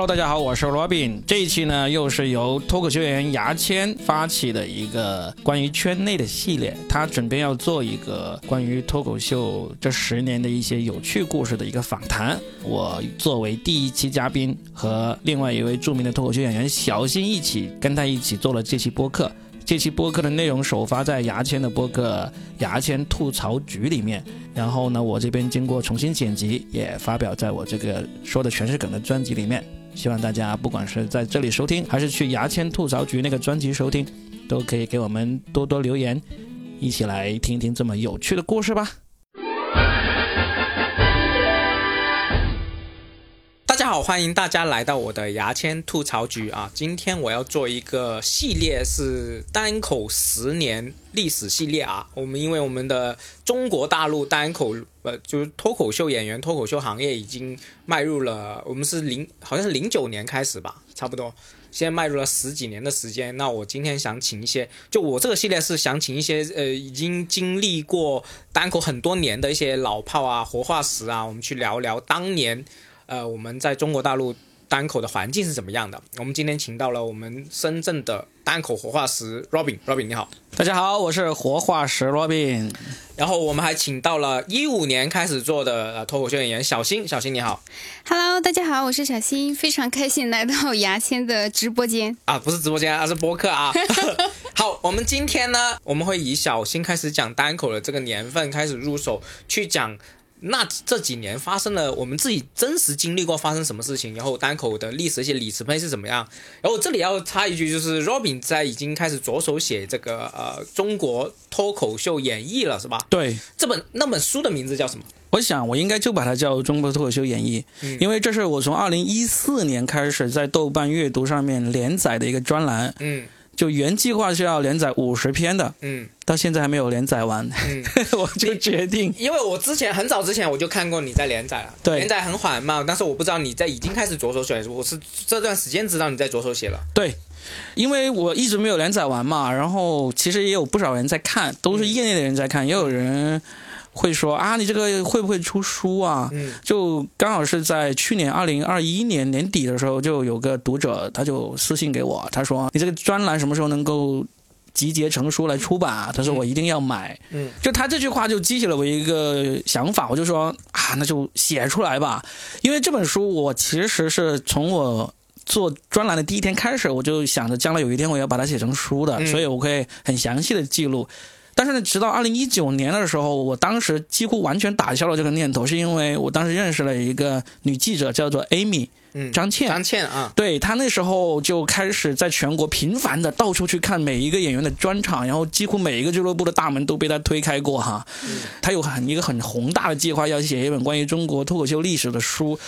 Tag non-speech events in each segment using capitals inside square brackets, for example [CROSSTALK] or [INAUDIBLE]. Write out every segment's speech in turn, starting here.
Hello，大家好，我是罗宾。这一期呢，又是由脱口秀演员牙签发起的一个关于圈内的系列。他准备要做一个关于脱口秀这十年的一些有趣故事的一个访谈。我作为第一期嘉宾，和另外一位著名的脱口秀演员小新一起跟他一起做了这期播客。这期播客的内容首发在牙签的播客《牙签吐槽局》里面，然后呢，我这边经过重新剪辑，也发表在我这个说的全是梗的专辑里面。希望大家不管是在这里收听，还是去牙签吐槽局那个专辑收听，都可以给我们多多留言，一起来听听这么有趣的故事吧。大家好，欢迎大家来到我的牙签吐槽局啊！今天我要做一个系列，是单口十年历史系列啊。我们因为我们的中国大陆单口呃，就是脱口秀演员、脱口秀行业已经迈入了，我们是零好像是零九年开始吧，差不多，现在迈入了十几年的时间。那我今天想请一些，就我这个系列是想请一些呃，已经经历过单口很多年的一些老炮啊、活化石啊，我们去聊聊当年。呃，我们在中国大陆单口的环境是怎么样的？我们今天请到了我们深圳的单口活化石 Robin，Robin 你好，大家好，我是活化石 Robin。然后我们还请到了一五年开始做的呃脱口秀演员小新，小新你好，Hello，大家好，我是小新，非常开心来到牙签的直播间啊，不是直播间，而是播客啊。[LAUGHS] 好，我们今天呢，我们会以小新开始讲单口的这个年份开始入手去讲。那这几年发生了，我们自己真实经历过发生什么事情，然后单口的历史一些里程碑是怎么样？然后这里要插一句，就是 Robin 在已经开始着手写这个呃中国脱口秀演绎了，是吧？对，这本那本书的名字叫什么？我想我应该就把它叫中国脱口秀演绎，因为这是我从二零一四年开始在豆瓣阅读上面连载的一个专栏。嗯。就原计划是要连载五十篇的，嗯，到现在还没有连载完，嗯，[LAUGHS] 我就决定，因为我之前很早之前我就看过你在连载了，对，连载很缓慢，但是我不知道你在已经开始着手写，我是这段时间知道你在着手写了，对，因为我一直没有连载完嘛，然后其实也有不少人在看，都是业内的人在看，也有人。会说啊，你这个会不会出书啊？嗯，就刚好是在去年二零二一年年底的时候，就有个读者他就私信给我，他说你这个专栏什么时候能够集结成书来出版？他说我一定要买。嗯，就他这句话就激起了我一个想法，我就说啊，那就写出来吧。因为这本书我其实是从我做专栏的第一天开始，我就想着将来有一天我要把它写成书的，所以我会很详细的记录。但是呢，直到二零一九年的时候，我当时几乎完全打消了这个念头，是因为我当时认识了一个女记者，叫做 Amy，嗯，张倩，张倩啊，对她那时候就开始在全国频繁的到处去看每一个演员的专场，然后几乎每一个俱乐部的大门都被她推开过哈，她有很一个很宏大的计划，要写一本关于中国脱口秀历史的书。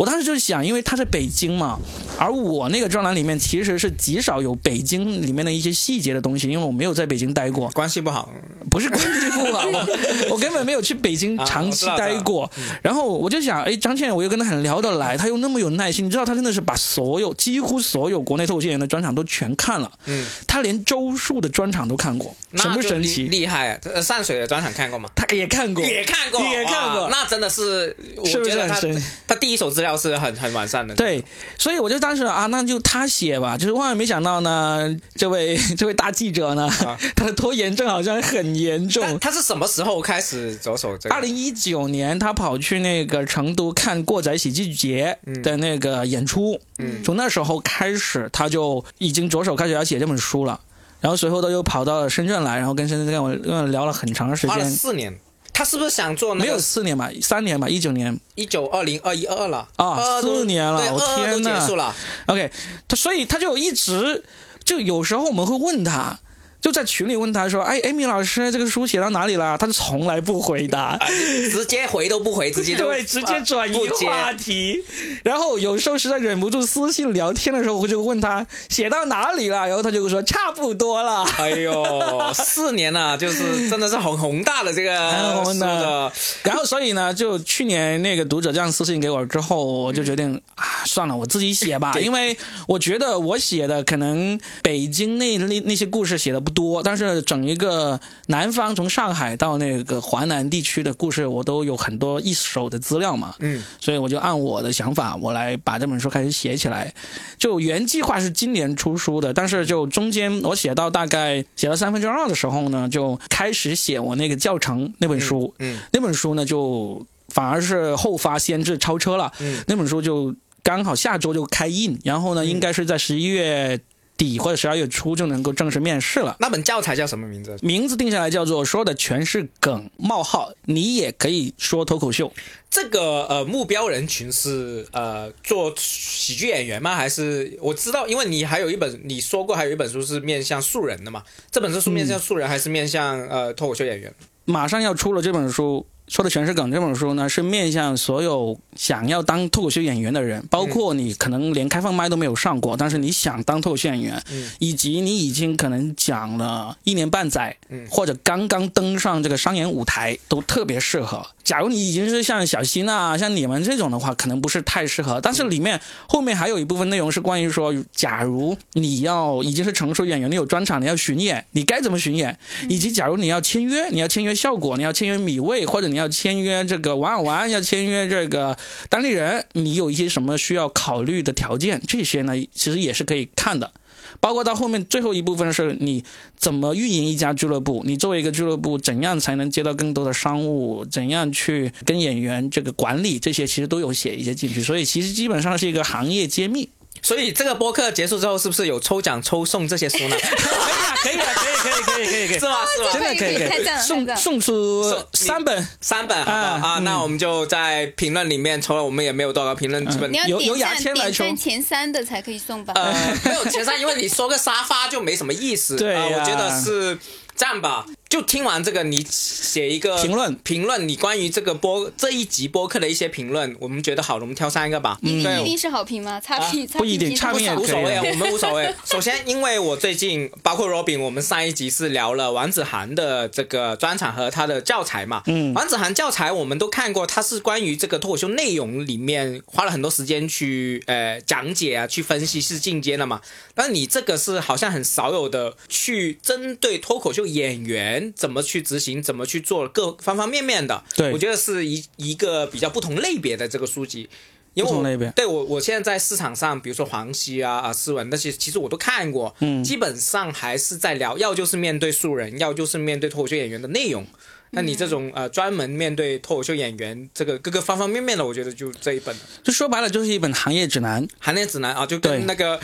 我当时就想，因为他在北京嘛，而我那个专栏里面其实是极少有北京里面的一些细节的东西，因为我没有在北京待过，关系不好，不是关系不好，[LAUGHS] 我根本没有去北京长期待过。然后我就想，哎，张倩，我又跟他很聊得来，他又那么有耐心，你知道，他真的是把所有几乎所有国内脱口秀演员的专场都全看了，嗯，他连周树的专场都看过，神不神奇？厉害！呃，上水的专场看过吗？他也看过，也看过，也看过，那真的是，是不是很深？他第一手资料。是很很完善的，对，所以我就当时啊，那就他写吧。就是万万没想到呢，这位 [LAUGHS] 这位大记者呢，他的拖延症好像很严重。他是什么时候开始着手这个？二零一九年，他跑去那个成都看过载喜剧节的那个演出，嗯，从那时候开始，他就已经着手开始要写这本书了。然后随后他又跑到了深圳来，然后跟深圳跟我跟我聊了很长时间，四年。他是不是想做？没有四年吧，三年吧，一九年，一九二零二一二了啊，四年了，我天呐。结束了。OK，他所以他就一直就有时候我们会问他。就在群里问他说：“哎，艾米老师，这个书写到哪里了？”他从来不回答，[LAUGHS] 直接回都不回，直接 [LAUGHS] 对，直接转移话题。然后有时候实在忍不住私信聊天的时候，我就问他写到哪里了，然后他就说差不多了。哎呦，四年了，就是真的是很宏大的这个很宏大的。然后所以呢，就去年那个读者这样私信给我之后，我就决定啊，算了，我自己写吧，[LAUGHS] 因为我觉得我写的可能北京那那那些故事写的不。不多，但是整一个南方从上海到那个华南地区的故事，我都有很多一手的资料嘛。嗯，所以我就按我的想法，我来把这本书开始写起来。就原计划是今年出书的，但是就中间我写到大概写了三分之二的时候呢，就开始写我那个教程那本书。嗯，那本书呢就反而是后发先至超车了。嗯，那本书就刚好下周就开印，然后呢，应该是在十一月。底或者十二月初就能够正式面试了。那本教材叫什么名字？名字定下来叫做“说的全是梗冒号”，你也可以说脱口秀。这个呃目标人群是呃做喜剧演员吗？还是我知道，因为你还有一本你说过还有一本书是面向素人的嘛？这本书是面向素人还是面向呃脱口秀演员？马上要出了这本书。说的全是梗。这本书呢，是面向所有想要当脱口秀演员的人，包括你可能连开放麦都没有上过，但是你想当脱口秀演员，以及你已经可能讲了一年半载，或者刚刚登上这个商演舞台，都特别适合。假如你已经是像小新啊，像你们这种的话，可能不是太适合。但是里面后面还有一部分内容是关于说，假如你要已经是成熟演员，你有专场，你要巡演，你该怎么巡演？以及假如你要签约，你要签约效果，你要签约米味，或者你要签约这个玩玩，要签约这个当地人，你有一些什么需要考虑的条件？这些呢，其实也是可以看的。包括到后面最后一部分是你怎么运营一家俱乐部，你作为一个俱乐部，怎样才能接到更多的商务？怎样去跟演员这个管理？这些其实都有写一些进去。所以其实基本上是一个行业揭秘。所以这个播客结束之后，是不是有抽奖抽送这些书呢？[LAUGHS] 可以啊，可以啊，可以，可以，可以，可以，可以，是吧？是吧？真的可以，可以，送送出三本，三本，啊？那我们就在评论里面抽了，我们也没有多少评论，基本有有牙签来抽，前三的才可以送吧？呃，没有前三，因为你说个沙发就没什么意思。对我觉得是这样吧。就听完这个，你写一个评论，评论你关于这个播这一集播客的一些评论，我们觉得好的，我们挑三个吧。一定一定是好评吗？差评不一定，差评也无所谓，我们无所谓。[LAUGHS] 首先，因为我最近包括 Robin，我们上一集是聊了王子涵的这个专场和他的教材嘛。嗯，王子涵教材我们都看过，他是关于这个脱口秀内容里面花了很多时间去呃讲解啊，去分析是进阶的嘛。但你这个是好像很少有的去针对脱口秀演员怎么去执。行怎么去做各方方面面的？对我觉得是一一个比较不同类别的这个书籍，不同类别。对我，我现在在市场上，比如说黄西啊啊思文那些，其实我都看过，嗯，基本上还是在聊，要就是面对素人，要就是面对脱口秀演员的内容。那你这种呃专门面对脱口秀演员这个各个方方面面的，我觉得就这一本，就说白了就是一本行业指南，行业指南啊，就跟那个。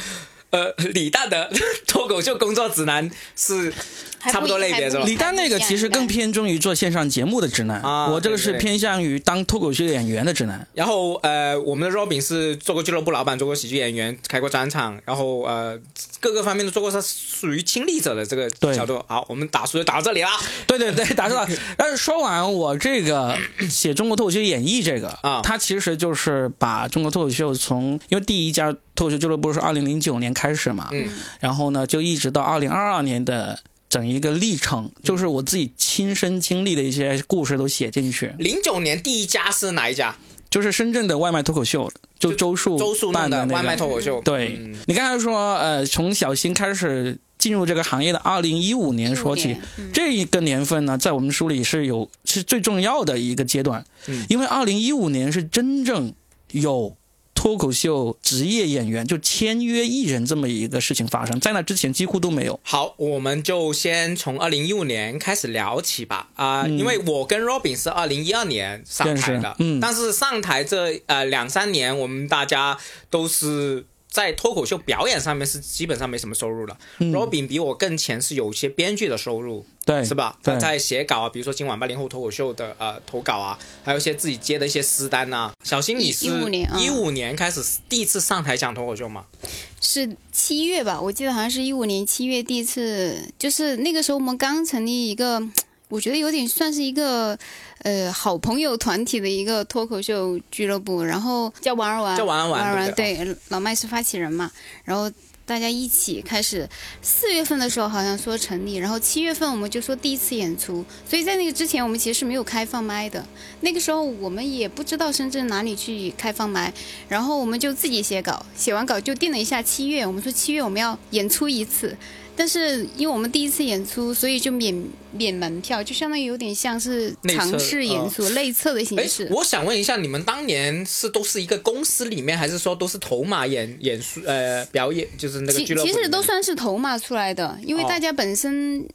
呃，李诞的脱口秀工作指南是差不多类别是吧？李诞那个其实更偏重于做线上节目的指南，啊我这个是偏向于当脱口秀演员的指南。然后呃，我们的 Robin 是做过俱乐部老板，做过喜剧演员，开过专场，然后呃各个方面都做过，他属于亲历者的这个角度。好，我们打书就打到这里了。[LAUGHS] 对对对，打到。但是说完我这个写中国脱口秀演绎这个啊，他其实就是把中国脱口秀从因为第一家。脱口秀俱乐部是二零零九年开始嘛，嗯，然后呢，就一直到二零二二年的整一个历程，就是我自己亲身经历的一些故事都写进去。零九年第一家是哪一家？就是深圳的外卖脱口秀，就周树周树办的外卖脱口秀。对，你刚才说，呃，从小新开始进入这个行业的二零一五年说起，这一个年份呢，在我们书里是有是最重要的一个阶段，嗯，因为二零一五年是真正有。脱口秀职业演员就签约艺人这么一个事情发生，在那之前几乎都没有。好，我们就先从二零一五年开始聊起吧。啊，因为我跟 Robin 是二零一二年上台的，嗯，但是上台这呃两三年，我们大家都是。在脱口秀表演上面是基本上没什么收入了。Robin 比我更前，是有一些编剧的收入，对，是吧？对，在写稿啊，比如说今晚八零后脱口秀的呃投稿啊，还有一些自己接的一些私单呐。小新，你是一五年开始第一次上台讲脱口秀吗？是七月吧？我记得好像是一五年七月第一次，就是那个时候我们刚成立一个。我觉得有点算是一个，呃，好朋友团体的一个脱口秀俱乐部，然后叫玩儿玩，叫玩儿玩，玩儿玩，对，老麦是发起人嘛，然后大家一起开始。四月份的时候好像说成立，然后七月份我们就说第一次演出。所以在那个之前，我们其实是没有开放麦的。那个时候我们也不知道深圳哪里去开放麦，然后我们就自己写稿，写完稿就定了一下七月。我们说七月我们要演出一次。但是因为我们第一次演出，所以就免免门票，就相当于有点像是尝试演出内测的形式。我想问一下，你们当年是都是一个公司里面，还是说都是头马演演出呃表演，就是那个俱乐部？其实都算是头马出来的，因为大家本身。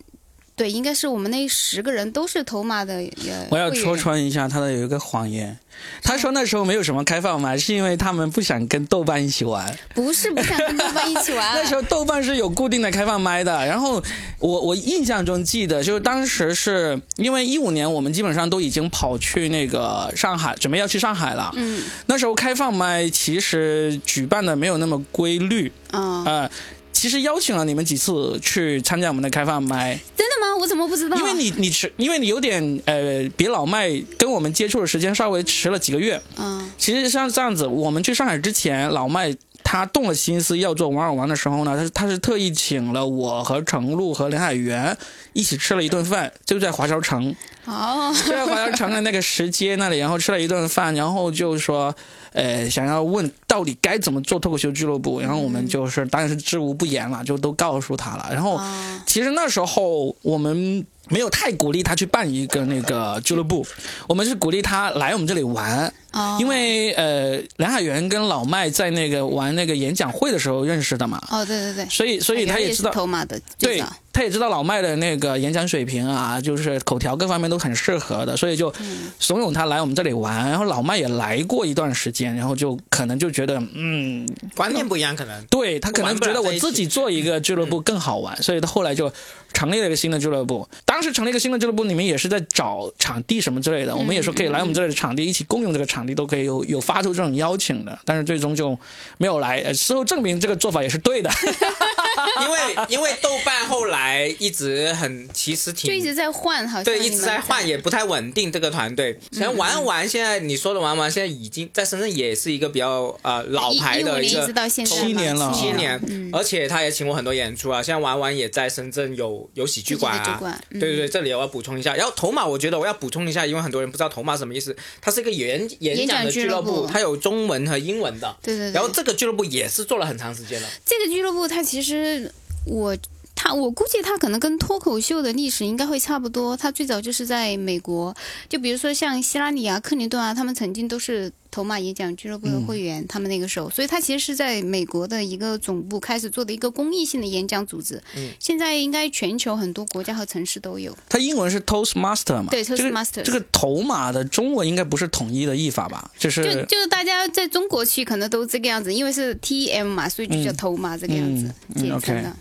对，应该是我们那十个人都是头马的。我要戳穿一下他的有一个谎言，他说那时候没有什么开放麦，是因为他们不想跟豆瓣一起玩。不是不想跟豆瓣一起玩，[LAUGHS] 那时候豆瓣是有固定的开放麦的。然后我我印象中记得，就是当时是因为一五年我们基本上都已经跑去那个上海，准备要去上海了。嗯，那时候开放麦其实举办的没有那么规律。啊。其实邀请了你们几次去参加我们的开放麦，真的吗？我怎么不知道？因为你你迟，因为你有点呃，比老麦跟我们接触的时间稍微迟了几个月。嗯，其实像这样子，我们去上海之前，老麦他动了心思要做王尔王的时候呢，他是他是特意请了我和程璐和林海源一起吃了一顿饭，就在华侨城。哦，就在华侨城的那个石阶那里，然后吃了一顿饭，然后就说。呃，想要问到底该怎么做脱口秀俱乐部，然后我们就是当然是知无不言了，就都告诉他了。然后其实那时候我们没有太鼓励他去办一个那个俱乐部，我们是鼓励他来我们这里玩。哦，因为呃，梁海源跟老麦在那个玩那个演讲会的时候认识的嘛。哦，对对对。所以所以他也知道头马的，对，他也知道老麦的那个演讲水平啊，就是口条各方面都很适合的，所以就怂恿他来我们这里玩。然后老麦也来过一段时间，然后就可能就觉得，嗯，观念不一样，可能对他可能觉得我自己做一个俱乐部更好玩，所以他后来就成立了一个新的俱乐部。当时成立一个新的俱乐部，你们也是在找场地什么之类的，我们也说可以来我们这里的场地一起共用这个场地，都可以有有。发出这种邀请的，但是最终就没有来。事后证明这个做法也是对的，[LAUGHS] 因为因为豆瓣后来一直很其实挺就一直在换，好像对一直在换，也不太稳定。这个团队，像玩玩现在你说的玩玩，现在已经在深圳也是一个比较呃老牌的一个七年了，七年，而且他也请过很多演出啊。现在玩玩也在深圳有有喜剧馆啊，对对对，这里我要补充一下。然后头马，我觉得我要补充一下，因为很多人不知道头马什么意思，它是一个演演讲的俱乐部。它有中文和英文的，对对。然后这个俱乐部也是做了很长时间了。这个俱乐部它其实我它我估计他可能跟脱口秀的历史应该会差不多。他最早就是在美国，就比如说像希拉里啊、克林顿啊，他们曾经都是。头马演讲俱乐部的会员，他们那个时候，所以他其实是在美国的一个总部开始做的一个公益性的演讲组织。嗯，现在应该全球很多国家和城市都有。它英文是 Toastmaster 嘛？对，Toastmaster。这个头马的中文应该不是统一的译法吧？就是就就是大家在中国去可能都这个样子，因为是 T M 嘛，所以就叫头马这个样子简称的。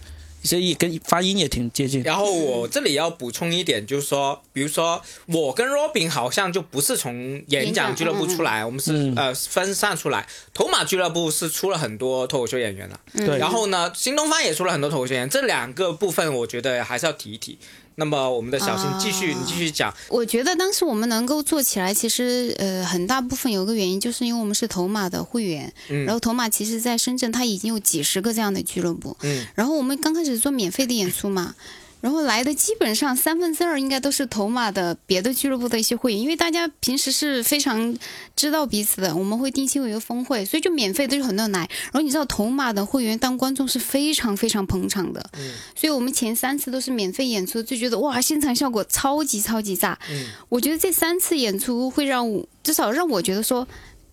这也跟发音也挺接近。然后我这里要补充一点，就是说，比如说我跟 Robin 好像就不是从演讲俱乐部出来，我们是呃分散出来。头马俱乐部是出了很多脱口秀演员的，对。然后呢，新东方也出了很多脱口秀演员，这两个部分我觉得还是要提一提。那么我们的小新继续，你继续讲。我觉得当时我们能够做起来，其实呃很大部分有个原因，就是因为我们是头马的会员。嗯。然后头马其实在深圳，它已经有几十个这样的俱乐部。嗯。然后我们刚开始做免费的演出嘛。然后来的基本上三分之二应该都是头马的别的俱乐部的一些会员，因为大家平时是非常知道彼此的，我们会定期有一个峰会，所以就免费都有很多人来。然后你知道头马的会员当观众是非常非常捧场的，嗯，所以我们前三次都是免费演出，就觉得哇，现场效果超级超级炸。嗯，我觉得这三次演出会让我至少让我觉得说。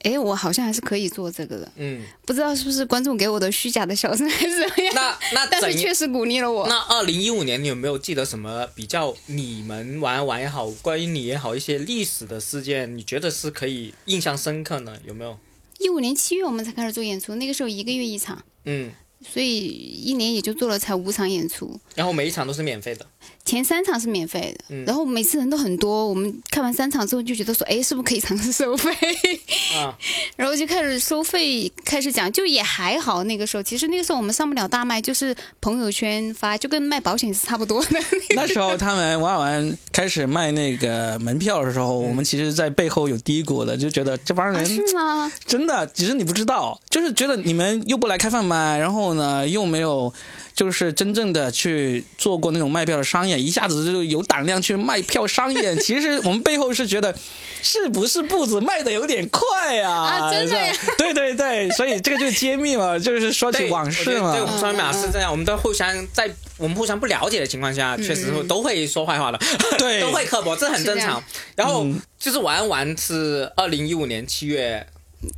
哎，我好像还是可以做这个的。嗯，不知道是不是观众给我的虚假的笑声还是怎么样？那那 [LAUGHS] 但是确实鼓励了我。那二零一五年你有没有记得什么比较你们玩玩也好，关于你也好一些历史的事件？你觉得是可以印象深刻呢？有没有？一五年七月我们才开始做演出，那个时候一个月一场。嗯，所以一年也就做了才五场演出。然后每一场都是免费的。前三场是免费的，然后每次人都很多，我们看完三场之后就觉得说，哎，是不是可以尝试收费？[LAUGHS] 啊，然后就开始收费，开始讲，就也还好。那个时候，其实那个时候我们上不了大麦，就是朋友圈发，就跟卖保险是差不多的。[LAUGHS] 那时候他们玩完开始卖那个门票的时候，我们其实，在背后有嘀咕的，就觉得这帮人是吗？真的，其实你不知道，就是觉得你们又不来开饭麦，然后后呢又没有。就是真正的去做过那种卖票的商演，一下子就有胆量去卖票商演。其实我们背后是觉得，是不是步子迈的有点快啊？啊，真的。[LAUGHS] 对对对，所以这个就是揭秘嘛，就是说起往事嘛。对，我们双马是这样，我们都互相在我们互相不了解的情况下，确实都会说坏话的，对，都会刻薄，这很正常。然后就是玩玩是二零一五年七月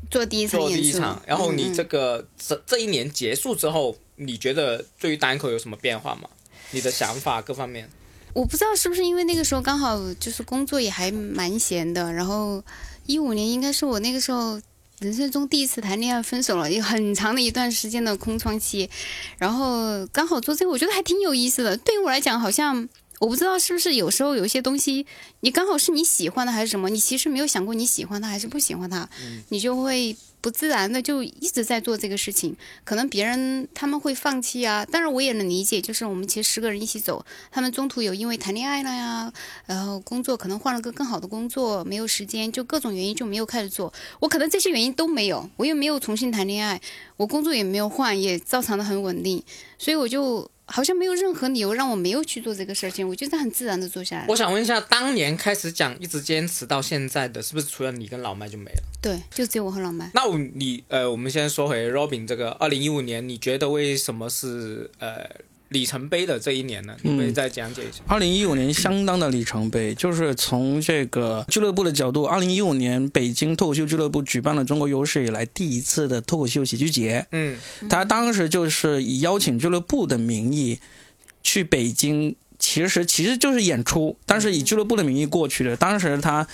做第一场，做第一场，然后你这个这这一年结束之后。你觉得对于单口有什么变化吗？你的想法各方面？我不知道是不是因为那个时候刚好就是工作也还蛮闲的，然后一五年应该是我那个时候人生中第一次谈恋爱分手了，有很长的一段时间的空窗期，然后刚好做这个，我觉得还挺有意思的。对于我来讲，好像我不知道是不是有时候有些东西，你刚好是你喜欢的还是什么，你其实没有想过你喜欢他还是不喜欢他，你就会。不自然的就一直在做这个事情，可能别人他们会放弃啊，当然我也能理解，就是我们其实十个人一起走，他们中途有因为谈恋爱了呀，然后工作可能换了个更好的工作，没有时间，就各种原因就没有开始做。我可能这些原因都没有，我又没有重新谈恋爱，我工作也没有换，也照常的很稳定，所以我就。好像没有任何理由让我没有去做这个事情，我就是很自然的做下来。我想问一下，当年开始讲，一直坚持到现在的是不是除了你跟老麦就没了？对，就只有我和老麦。那你呃，我们先说回 Robin 这个二零一五年，你觉得为什么是呃？里程碑的这一年呢，你可以再讲解一下。二零一五年相当的里程碑，就是从这个俱乐部的角度，二零一五年北京脱口秀俱乐部举办了中国有史以来第一次的脱口秀喜剧节。嗯，他当时就是以邀请俱乐部的名义去北京，其实其实就是演出，但是以俱乐部的名义过去的。当时他。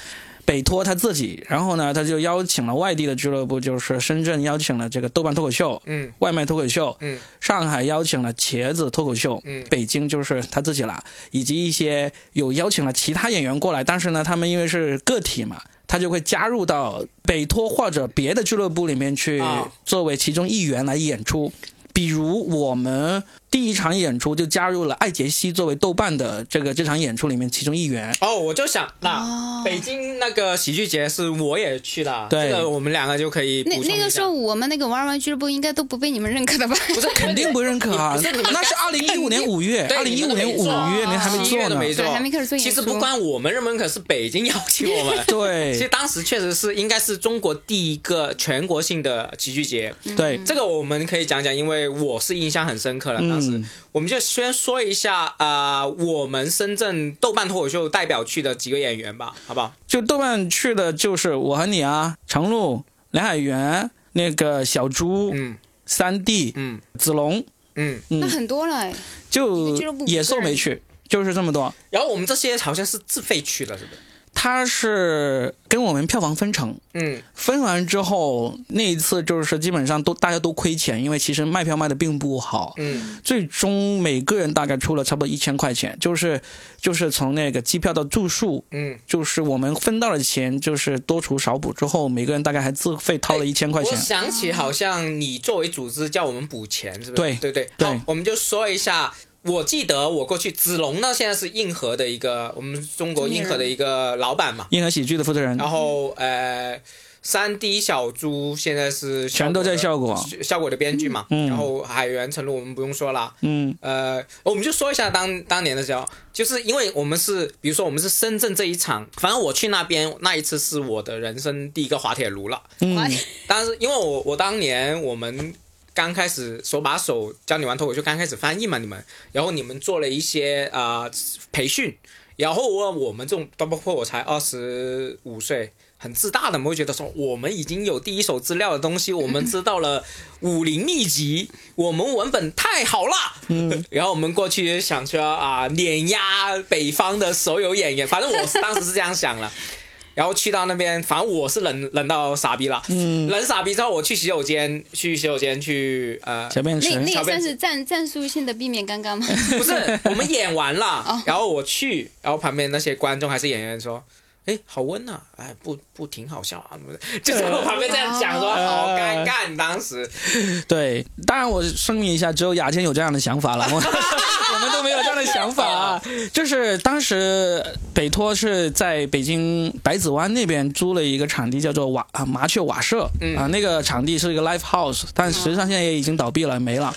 北托他自己，然后呢，他就邀请了外地的俱乐部，就是深圳邀请了这个豆瓣脱口秀，嗯，外卖脱口秀，嗯，上海邀请了茄子脱口秀，嗯，北京就是他自己了，以及一些有邀请了其他演员过来，但是呢，他们因为是个体嘛，他就会加入到北托或者别的俱乐部里面去，作为其中一员来演出，比如我们。第一场演出就加入了艾杰西作为豆瓣的这个这场演出里面其中一员。哦，我就想那北京那个喜剧节是我也去了，这个我们两个就可以那那个时候我们那个玩玩俱乐部应该都不被你们认可的吧？[LAUGHS] 不是肯定不认可啊，那是二零一五年 [LAUGHS] 五月，二零一五年五月您还没做呢，对，还没开始做其实不关我们认不认可，是北京邀请我们。[LAUGHS] 对，其实当时确实是应该是中国第一个全国性的喜剧节。对，这个我们可以讲讲，因为我是印象很深刻的，当时我们就。先说一下啊，我们深圳豆瓣脱口秀代表去的几个演员吧，好不好？就豆瓣去的就是我和你啊，程璐、梁海源、那个小猪、嗯，三弟、嗯，子龙，嗯，那很多了，就野兽没去，就是这么多。然后我们这些好像是自费去的，是不是？他是跟我们票房分成，嗯，分完之后那一次就是基本上都大家都亏钱，因为其实卖票卖的并不好，嗯，最终每个人大概出了差不多一千块钱，就是就是从那个机票到住宿，嗯，就是我们分到的钱就是多除少补之后，每个人大概还自费掏了一千块钱。我想起好像你作为组织叫我们补钱，是不是？对对对，对，我们就说一下。我记得我过去子龙呢，现在是硬核的一个我们中国硬核的一个老板嘛，硬核喜剧的负责人。然后呃，三 D 小猪现在是全都在效果效果的编剧嘛。然后海源成路我们不用说了。嗯。呃，我们就说一下当当年的时候，就是因为我们是，比如说我们是深圳这一场，反正我去那边那一次是我的人生第一个滑铁卢了。嗯。但是因为我我当年我们。刚开始手把手教你玩脱口秀，刚开始翻译嘛，你们，然后你们做了一些啊培训，然后我我们这种，包括我才二十五岁，很自大的，我们会觉得说，我们已经有第一手资料的东西，我们知道了武林秘籍，我们文本太好了，嗯，然后我们过去想说啊，碾压北方的所有演员，反正我当时是这样想了。然后去到那边，反正我是冷冷到傻逼了。嗯，冷傻逼之后，我去洗手间，去洗手间去呃，小便池。那那算是战战术性的避免尴尬吗？不是，我们演完了，[LAUGHS] 然后我去，然后旁边那些观众还是演员说：“哎，好温呐，哎，不不挺好笑啊？” [LAUGHS] 就是我旁边这样讲说，好尴尬。当时，[LAUGHS] 对，当然我声明一下，只有雅倩有这样的想法了。[LAUGHS] 我们都没有这样的想法啊。就是当时北托是在北京百子湾那边租了一个场地，叫做瓦啊麻雀瓦舍啊，那个场地是一个 live house，但实际上现在也已经倒闭了，没了。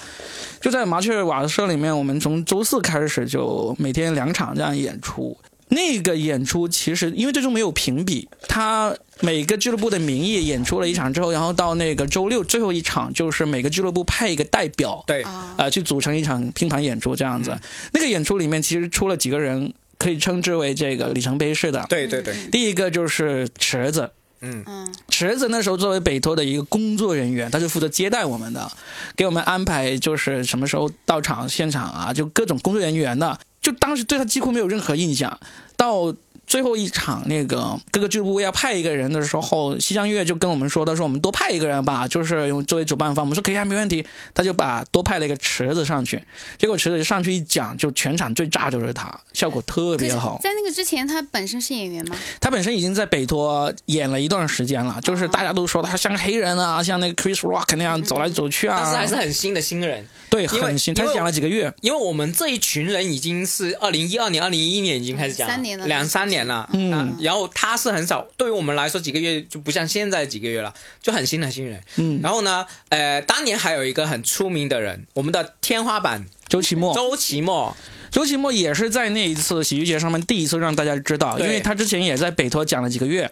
就在麻雀瓦舍里面，我们从周四开始就每天两场这样演出。那个演出其实因为最终没有评比，他每个俱乐部的名义演出了一场之后，然后到那个周六最后一场，就是每个俱乐部派一个代表，对，啊，去组成一场拼盘演出这样子。那个演出里面其实出了几个人，可以称之为这个里程碑式的。对对对，第一个就是池子，嗯嗯，池子那时候作为北托的一个工作人员，他是负责接待我们的，给我们安排就是什么时候到场现场啊，就各种工作人员的。就当时对他几乎没有任何印象，到最后一场那个各个俱乐部要派一个人的时候，西江月就跟我们说：“他说我们多派一个人吧，就是用作为主办方。”我们说：“可以啊，没问题。”他就把多派了一个池子上去，结果池子上去一讲，就全场最炸就是他，效果特别好。在那个之前，他本身是演员吗？他本身已经在北托演了一段时间了，就是大家都说他像个黑人啊，像那个 Chris Rock 那样走来走去啊，但是还是很新的新人。对，很新。他讲了几个月，因为我们这一群人已经是二零一二年、二零一一年已经开始讲三年了，两三年了。嗯，然后他是很少，对于我们来说几个月就不像现在几个月了，就很新的新人。嗯，然后呢，呃，当年还有一个很出名的人，我们的天花板周奇墨，周奇墨，周奇墨也是在那一次喜剧节上面第一次让大家知道，因为他之前也在北托讲了几个月。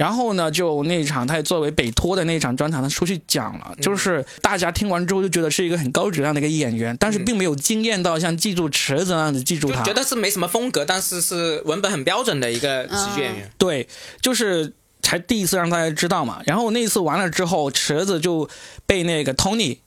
然后呢，就那一场他也作为北托的那一场专场，他出去讲了，就是大家听完之后就觉得是一个很高质量的一个演员，但是并没有惊艳到像记住池子那样子记住他，觉得是没什么风格，但是是文本很标准的一个喜剧演员。对，就是才第一次让大家知道嘛。然后那次完了之后，池子就被那个 Tony。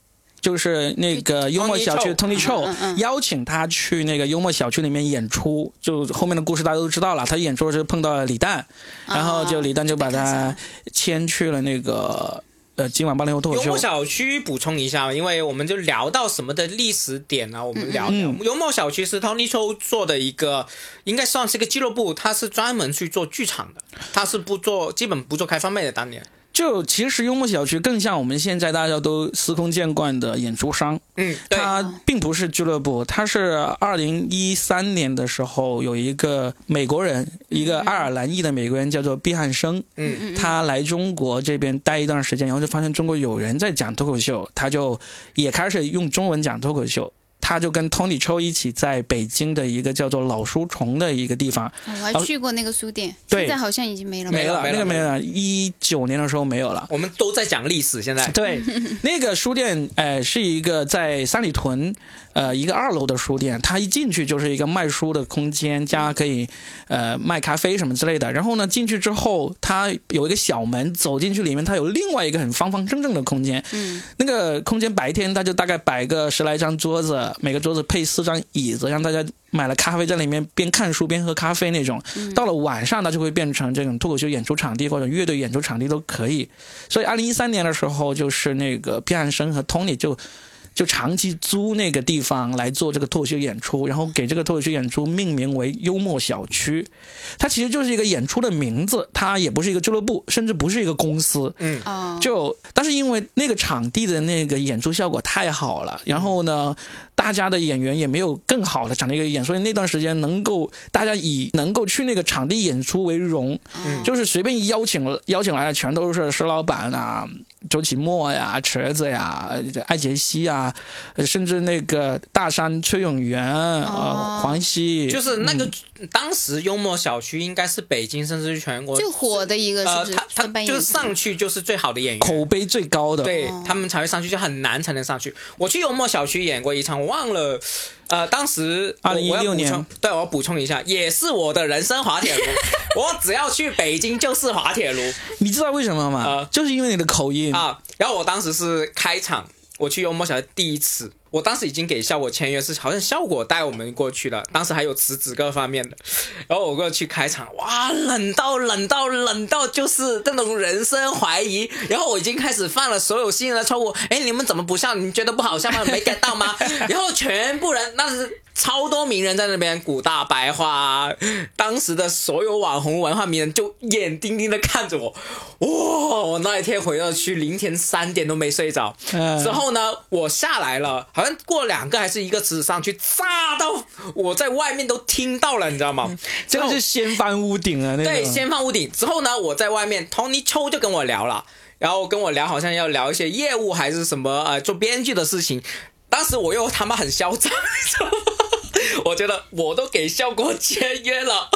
就是那个幽默小区 Tony Chou 邀请他去那个幽默小区里面演出，就后面的故事大家都知道了。他演出是碰到了李诞，然后就李诞就把他牵去了那个呃今晚八零后脱口秀。幽默小区补充一下，因为我们就聊到什么的历史点呢？我们聊幽默小区是 Tony Chou 做的一个，应该算是一个俱乐部，他是专门去做剧场的，他是不做基本不做开放麦的当年。就其实幽默小区更像我们现在大家都司空见惯的演出商，嗯，它并不是俱乐部，它是二零一三年的时候有一个美国人，一个爱尔兰裔的美国人叫做毕汉生，嗯，他来中国这边待一段时间，然后就发现中国有人在讲脱口秀，他就也开始用中文讲脱口秀。他就跟 Tony Cho 一起在北京的一个叫做老书虫的一个地方，我还去过那个书店，现在好像已经没了，没了，那个没了，一九年的时候没有了。我们都在讲历史，现在对那个书店，呃，是一个在三里屯。呃，一个二楼的书店，它一进去就是一个卖书的空间，加可以呃卖咖啡什么之类的。然后呢，进去之后，它有一个小门，走进去里面，它有另外一个很方方正正的空间。嗯，那个空间白天它就大概摆个十来张桌子，每个桌子配四张椅子，让大家买了咖啡在里面边看书边喝咖啡那种。到了晚上，它就会变成这种脱口秀演出场地或者乐队演出场地都可以。所以，二零一三年的时候，就是那个毕汉生和 Tony 就。就长期租那个地方来做这个脱口秀演出，然后给这个脱口秀演出命名为“幽默小区”，它其实就是一个演出的名字，它也不是一个俱乐部，甚至不是一个公司。嗯，就但是因为那个场地的那个演出效果太好了，然后呢，大家的演员也没有更好的场地可以演，所以那段时间能够大家以能够去那个场地演出为荣，嗯就是随便邀请了邀请来的全都是石老板啊。周启墨呀，池子呀，艾杰西呀，甚至那个大山崔永元呃，黄西，就是那个当时幽默小区应该是北京甚至是全国最火的一个，呃，他他就是上去就是最好的演员，口碑最高的，对他们才会上去，就很难才能上去。我去幽默小区演过一场，我忘了。呃，当时二零一六年，对我要补充一下，也是我的人生滑铁卢。[LAUGHS] 我只要去北京就是滑铁卢。你知道为什么吗？呃，就是因为你的口音啊。然后我当时是开场，我去幽默小区第一次。我当时已经给效果签约，是好像效果带我们过去了，当时还有辞职各方面的。然后我过去开场，哇，冷到冷到冷到就是那种人生怀疑。然后我已经开始犯了所有新人的错误。哎，你们怎么不笑？你们觉得不好笑吗？没 get 到吗？[LAUGHS] 然后全部人那是超多名人在那边，古大白话，当时的所有网红文化名人就眼盯盯的看着我，哇！我那一天回到去凌晨三点都没睡着。之后呢，我下来了，好像过两个还是一个词上去，炸到我在外面都听到了，你知道吗？这个是掀翻屋顶啊！对，掀翻屋顶之后呢，我在外面，Tony 秋就跟我聊了，然后跟我聊，好像要聊一些业务还是什么呃做编剧的事情。当时我又他妈很嚣张，你知道吗？[LAUGHS] 我觉得我都给效果签约了。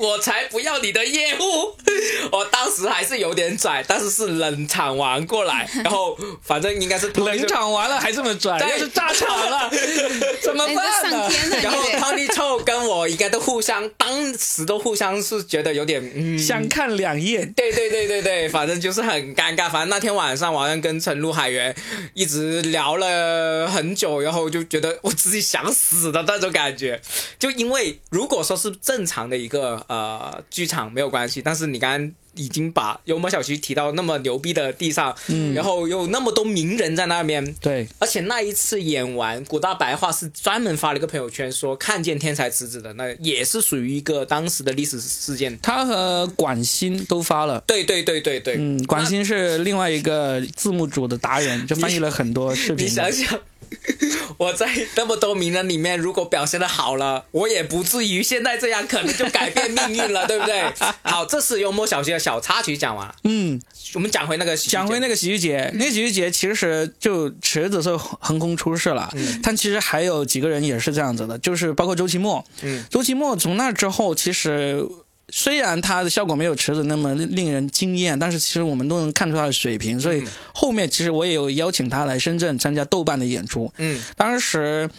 我才不要你的业务！[LAUGHS] 我当时还是有点拽，但是是冷场完过来，然后反正应该是 [LAUGHS] 冷场完了还这么拽，但是炸场了 [LAUGHS] 怎么办呢？然后 Tony Chou 跟我应该都互相，当时都互相是觉得有点相看两厌。对对对对对，反正就是很尴尬。反正那天晚上，我好像跟陈露海源一直聊了很久，然后就觉得我自己想死的那种感觉。就因为如果说是正常的一个。呃，剧场没有关系，但是你刚刚已经把幽默小区提到那么牛逼的地上，嗯，然后有那么多名人在那边，对，而且那一次演完古大白话是专门发了一个朋友圈说看见天才辞职的，那也是属于一个当时的历史事件。他和管鑫都发了，对对对对对，嗯，管鑫是另外一个字幕组的达人，就翻译了很多视频。你想想。[LAUGHS] 我在那么多名人里面，如果表现的好了，我也不至于现在这样，可能就改变命运了，对不对？[LAUGHS] 好，这是幽默小学的小插曲讲完了。嗯，我们讲回那个讲回那个喜剧节，那个喜剧节其实就池子是横空出世了，但其实还有几个人也是这样子的，就是包括周奇墨。嗯，周奇墨从那之后其实。虽然它的效果没有池子那么令人惊艳，但是其实我们都能看出它的水平。所以后面其实我也有邀请他来深圳参加豆瓣的演出。嗯，当时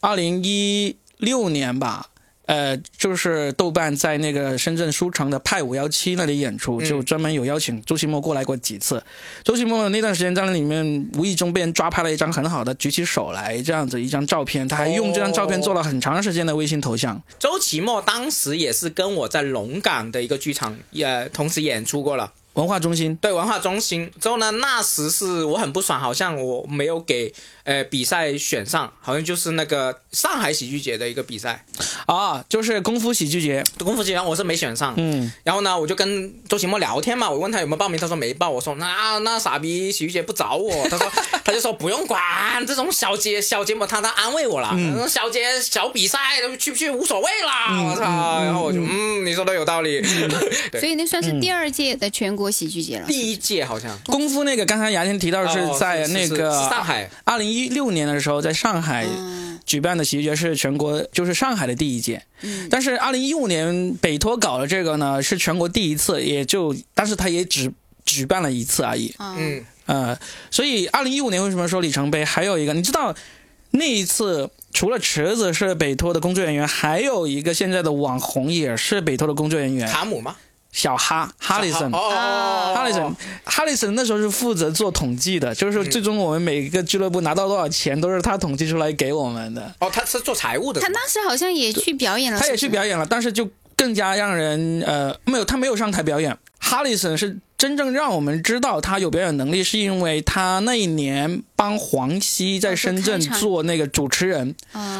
二零一六年吧。呃，就是豆瓣在那个深圳书城的派五幺七那里演出，就专门有邀请周奇墨过来过几次。周奇墨那段时间在那里面无意中被人抓拍了一张很好的举起手来这样子一张照片，他还用这张照片做了很长时间的微信头像。周奇墨当时也是跟我在龙岗的一个剧场也同时演出过了。文化中心。对文化中心。之后呢，那时是我很不爽，好像我没有给呃比赛选上，好像就是那个上海喜剧节的一个比赛。啊，就是功夫喜剧节，功夫喜剧节我是没选上，嗯，然后呢，我就跟周奇墨聊天嘛，我问他有没有报名，他说没报，我说那那傻逼喜剧节不找我，[LAUGHS] 他说他就说不用管这种小节小节目，他他安慰我了，小节小比赛去不去无所谓啦，我操，然后我就嗯，你说的有道理，[LAUGHS] 所以那算是第二届的全国。喜剧节了，第一届好像。功夫那个，刚才牙签提到是在那个上海，二零一六年的时候在上海举办的喜剧节是全国就是上海的第一届，但是二零一五年北托搞的这个呢是全国第一次，也就但是他也只举办了一次而已，嗯。呃，所以二零一五年为什么说里程碑？还有一个你知道那一次除了池子是北托的工作人员，还有一个现在的网红也是北托的工作人员，卡姆吗？小哈哈里森，哈里森，哈里森那时候是负责做统计的，就是最终我们每一个俱乐部拿到多少钱都是他统计出来给我们的。哦，他是做财务的。他当时好像也去表演了。他也去表演了，但是就更加让人呃没有，他没有上台表演。哈里森是真正让我们知道他有表演能力，是因为他那一年。帮黄西在深圳做那个主持人，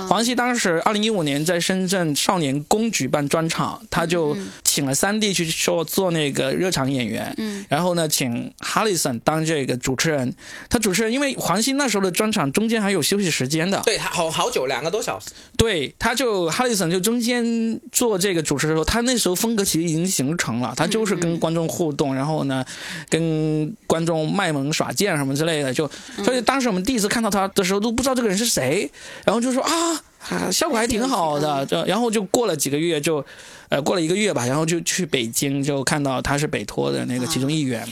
黄西当时二零一五年在深圳少年宫举办专场，他就请了三弟去说做那个热场演员，嗯然后呢请哈里森当这个主持人。他主持人因为黄鑫那时候的专场中间还有休息时间的，对他好好久两个多小时，对他就哈里森就中间做这个主持的时候，他那时候风格其实已经形成了，他就是跟观众互动，然后呢跟观众卖萌耍贱什么之类的，就所以。当时我们第一次看到他的时候，都不知道这个人是谁，然后就说啊，效果还挺好的，就然后就过了几个月就。呃，过了一个月吧，然后就去北京，就看到他是北托的那个其中一员，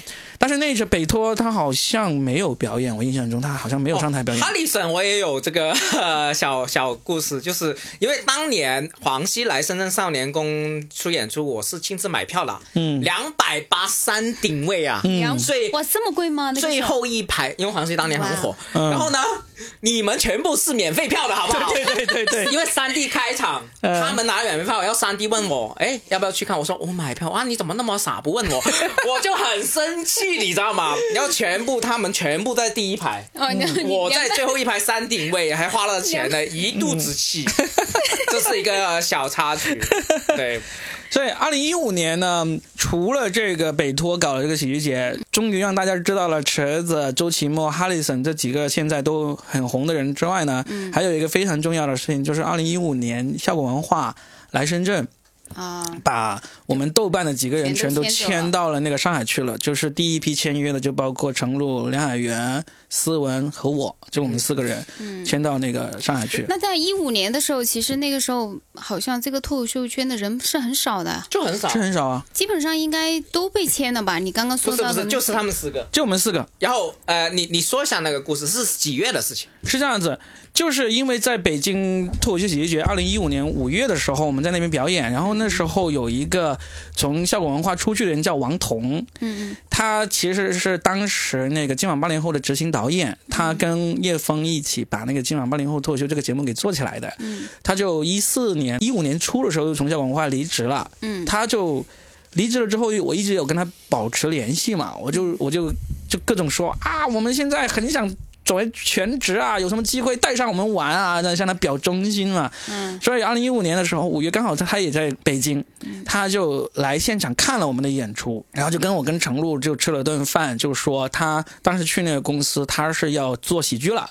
但是那次北托他好像没有表演，我印象中他好像没有上台表演。哈里森我也有这个 [LAUGHS] 小小故事，就是因为当年黄西来深圳少年宫出演出，我是亲自买票了，嗯，两百八三顶位啊，嗯，所以哇这么贵吗？最后一排，因为黄西当年很火，然后呢。你们全部是免费票的好不好？对对对对，[LAUGHS] 因为三 D 开场，他们拿免费票，然后三 D 问我，哎，要不要去看？我说我买票啊，你怎么那么傻不问我？[LAUGHS] 我就很生气，你知道吗？[LAUGHS] 然后全部他们全部在第一排，我在最后一排山顶位，还花了钱呢，一肚子气，[LAUGHS] 这是一个小插曲，对。所以，二零一五年呢，除了这个北托搞了这个喜剧节，终于让大家知道了池子、周奇墨、哈里森这几个现在都很红的人之外呢，还有一个非常重要的事情，就是二零一五年效果文化来深圳。啊，把我们豆瓣的几个人全都签到了那个上海去了。就是第一批签约的，就包括程璐、梁海源、思文和我，就我们四个人签到那个上海去。那在一五年的时候，其实那个时候好像这个脱口秀圈的人是很少的，就很少，是很少啊。基本上应该都被签了吧？你刚刚说到的，就是他们四个，就我们四个。然后呃，你你说一下那个故事是几月的事情？是这样子。就是因为在北京脱口秀喜剧节，二零一五年五月的时候，我们在那边表演，然后那时候有一个从效果文化出去的人叫王彤，嗯他其实是当时那个今晚八零后的执行导演，他跟叶枫一起把那个今晚八零后脱口秀这个节目给做起来的，嗯，他就一四年一五年初的时候就从效果文化离职了，嗯，他就离职了之后，我一直有跟他保持联系嘛，我就我就就各种说啊，我们现在很想。转为全职啊，有什么机会带上我们玩啊？那向他表忠心嘛。嗯。所以二零一五年的时候，五月刚好他他也在北京，他就来现场看了我们的演出，然后就跟我跟程璐就吃了顿饭，就说他当时去那个公司，他是要做喜剧了，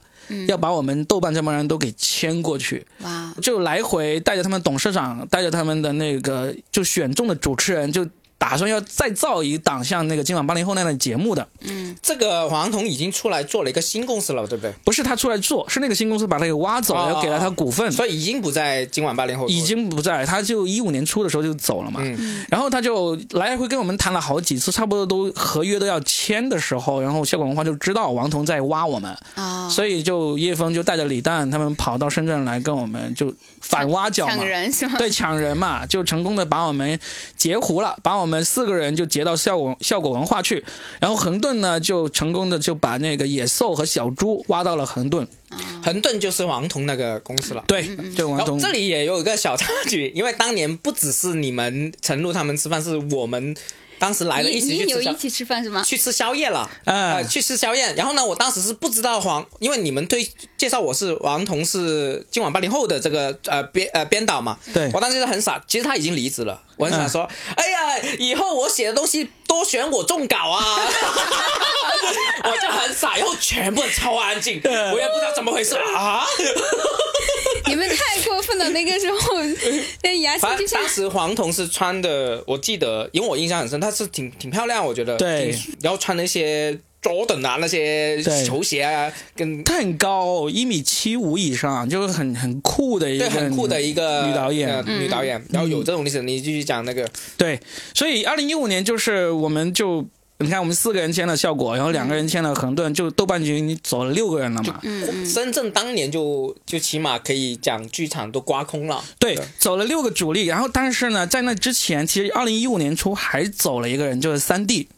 要把我们豆瓣这帮人都给签过去。哇！就来回带着他们董事长，带着他们的那个就选中的主持人就。打算要再造一档像那个今晚八零后那样的节目的，嗯，这个黄彤已经出来做了一个新公司了，对不对？不是他出来做，是那个新公司把他给挖走，然后给了他股份，所以已经不在今晚八零后，已经不在，他就一五年初的时候就走了嘛。嗯，然后他就来回跟我们谈了好几次，差不多都合约都要签的时候，然后效果文化就知道王彤在挖我们，啊，所以就叶枫就带着李诞他们跑到深圳来跟我们就反挖角嘛，抢人是吗？对，抢人嘛，就成功的把我们截胡了，把我们四个人就。结到效果效果文化去，然后恒顿呢就成功的就把那个野兽和小猪挖到了恒顿，恒顿就是王彤那个公司了。对，就王彤。这里也有一个小插曲，因为当年不只是你们陈露他们吃饭，是我们。当时来了一起去有一起吃饭是吗？去吃宵夜了，呃，去吃宵夜。然后呢，我当时是不知道黄，因为你们推介绍我是王彤是今晚八零后的这个呃编呃编导嘛。对，我当时就很傻，其实他已经离职了。我很想说，哎呀，以后我写的东西多选我中稿啊。[LAUGHS] 我就很傻，然后全部超安静，我也不知道怎么回事啊。[LAUGHS] 你们太过分了！那个时候，那牙签就像当时黄铜是穿的，我记得，因为我印象很深，她是挺挺漂亮，我觉得。对。然后穿那些 Jordan 啊，那些球鞋啊，跟她很高，一米七五以上，就是很很酷的一个很酷的一个女导演，女导演。然后有这种历史，你继续讲那个。对，所以二零一五年就是我们就。你看，我们四个人签了效果，然后两个人签了恒顿，就豆瓣局你走了六个人了嘛。嗯深圳当年就就起码可以讲剧场都刮空了。对，走了六个主力，然后但是呢，在那之前，其实二零一五年初还走了一个人，就是三 D。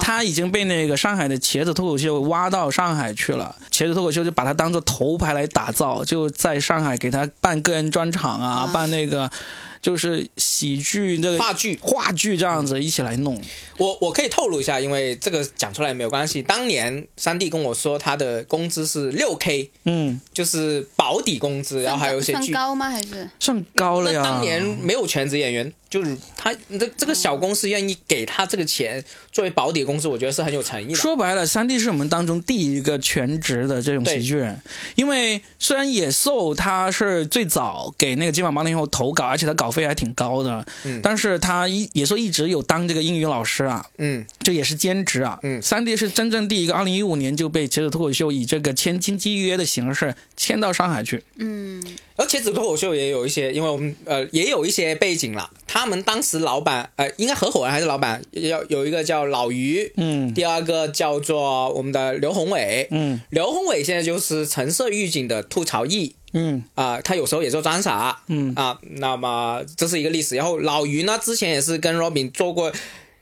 他已经被那个上海的茄子脱口秀挖到上海去了，茄子脱口秀就把他当做头牌来打造，就在上海给他办个人专场啊，办那个。就是喜剧那个话剧话剧这样子一起来弄，我我可以透露一下，因为这个讲出来没有关系。当年三弟跟我说他的工资是六 K，嗯，就是保底工资，然后还有一些算高吗？还是算高了呀？当年没有全职演员。就是他这这个小公司愿意给他这个钱作为保底公司，我觉得是很有诚意的。说白了，三弟是我们当中第一个全职的这种喜剧人。因为虽然野兽他是最早给那个今晚八零后投稿，而且他稿费还挺高的，嗯，但是他一野兽一直有当这个英语老师啊，嗯，这也是兼职啊，嗯，三弟是真正第一个，二零一五年就被茄子脱口秀以这个签经纪约的形式签到上海去，嗯。而茄子脱口秀也有一些，因为我们呃也有一些背景了。他们当时老板呃，应该合伙人还是老板，要有一个叫老于，嗯，第二个叫做我们的刘宏伟，嗯，刘宏伟现在就是橙色预警的吐槽艺，嗯。啊，他有时候也做装傻，嗯。啊，那么这是一个历史。然后老于呢，之前也是跟 Robin 做过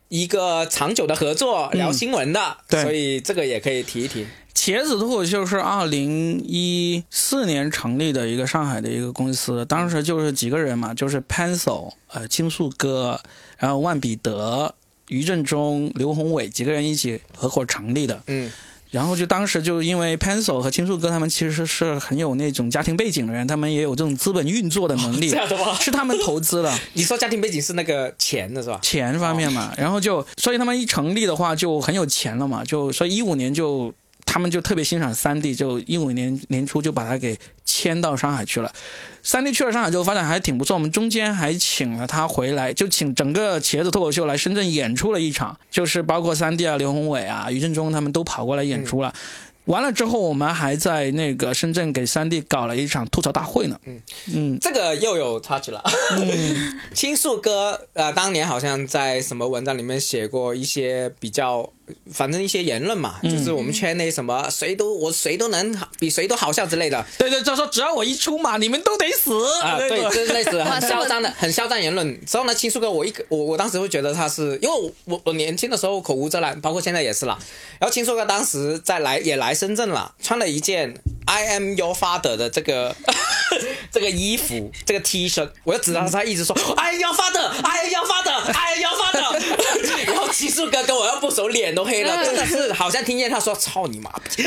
一个长久的合作聊新闻的，对所以这个也可以提一提。茄子脱口秀是二零一四年成立的一个上海的一个公司，当时就是几个人嘛，就是 Pencil，呃，青素哥，然后万彼得、于正中、刘宏伟几个人一起合伙成立的。嗯，然后就当时就因为 Pencil 和青树哥他们其实是很有那种家庭背景的人，他们也有这种资本运作的能力？[LAUGHS] 是他们投资的。[LAUGHS] 你说家庭背景是那个钱的是吧？钱方面嘛，然后就所以他们一成立的话就很有钱了嘛，就所以一五年就他们就特别欣赏三弟就一五年年初就把他给迁到上海去了。三弟去了上海之后发展还挺不错，我们中间还请了他回来，就请整个茄子脱口秀来深圳演出了一场，就是包括三弟啊、刘宏伟啊、于正中他们都跑过来演出了。完了之后，我们还在那个深圳给三弟搞了一场吐槽大会呢。嗯嗯，这个又有 touch 了。青树哥呃，当年好像在什么文章里面写过一些比较，反正一些言论嘛，就是我们圈内什么谁都我谁都能比谁都好笑之类的对对，就说只要我一出马，你们都得死啊，那对，个就是类似 [LAUGHS] 很嚣张的、很嚣张言论。之后呢，青树哥我一个我我当时会觉得他是，因为我我我年轻的时候口无遮拦，包括现在也是啦。然后青树哥当时在来也来深圳了，穿了一件 I am your father 的这个 [LAUGHS] 这个衣服，这个 T 恤，我就指着他一直说 I am your father，I am your father，I am your father。然后青树哥跟我要不熟，脸都黑了，真的是好像听见他说操你妈逼，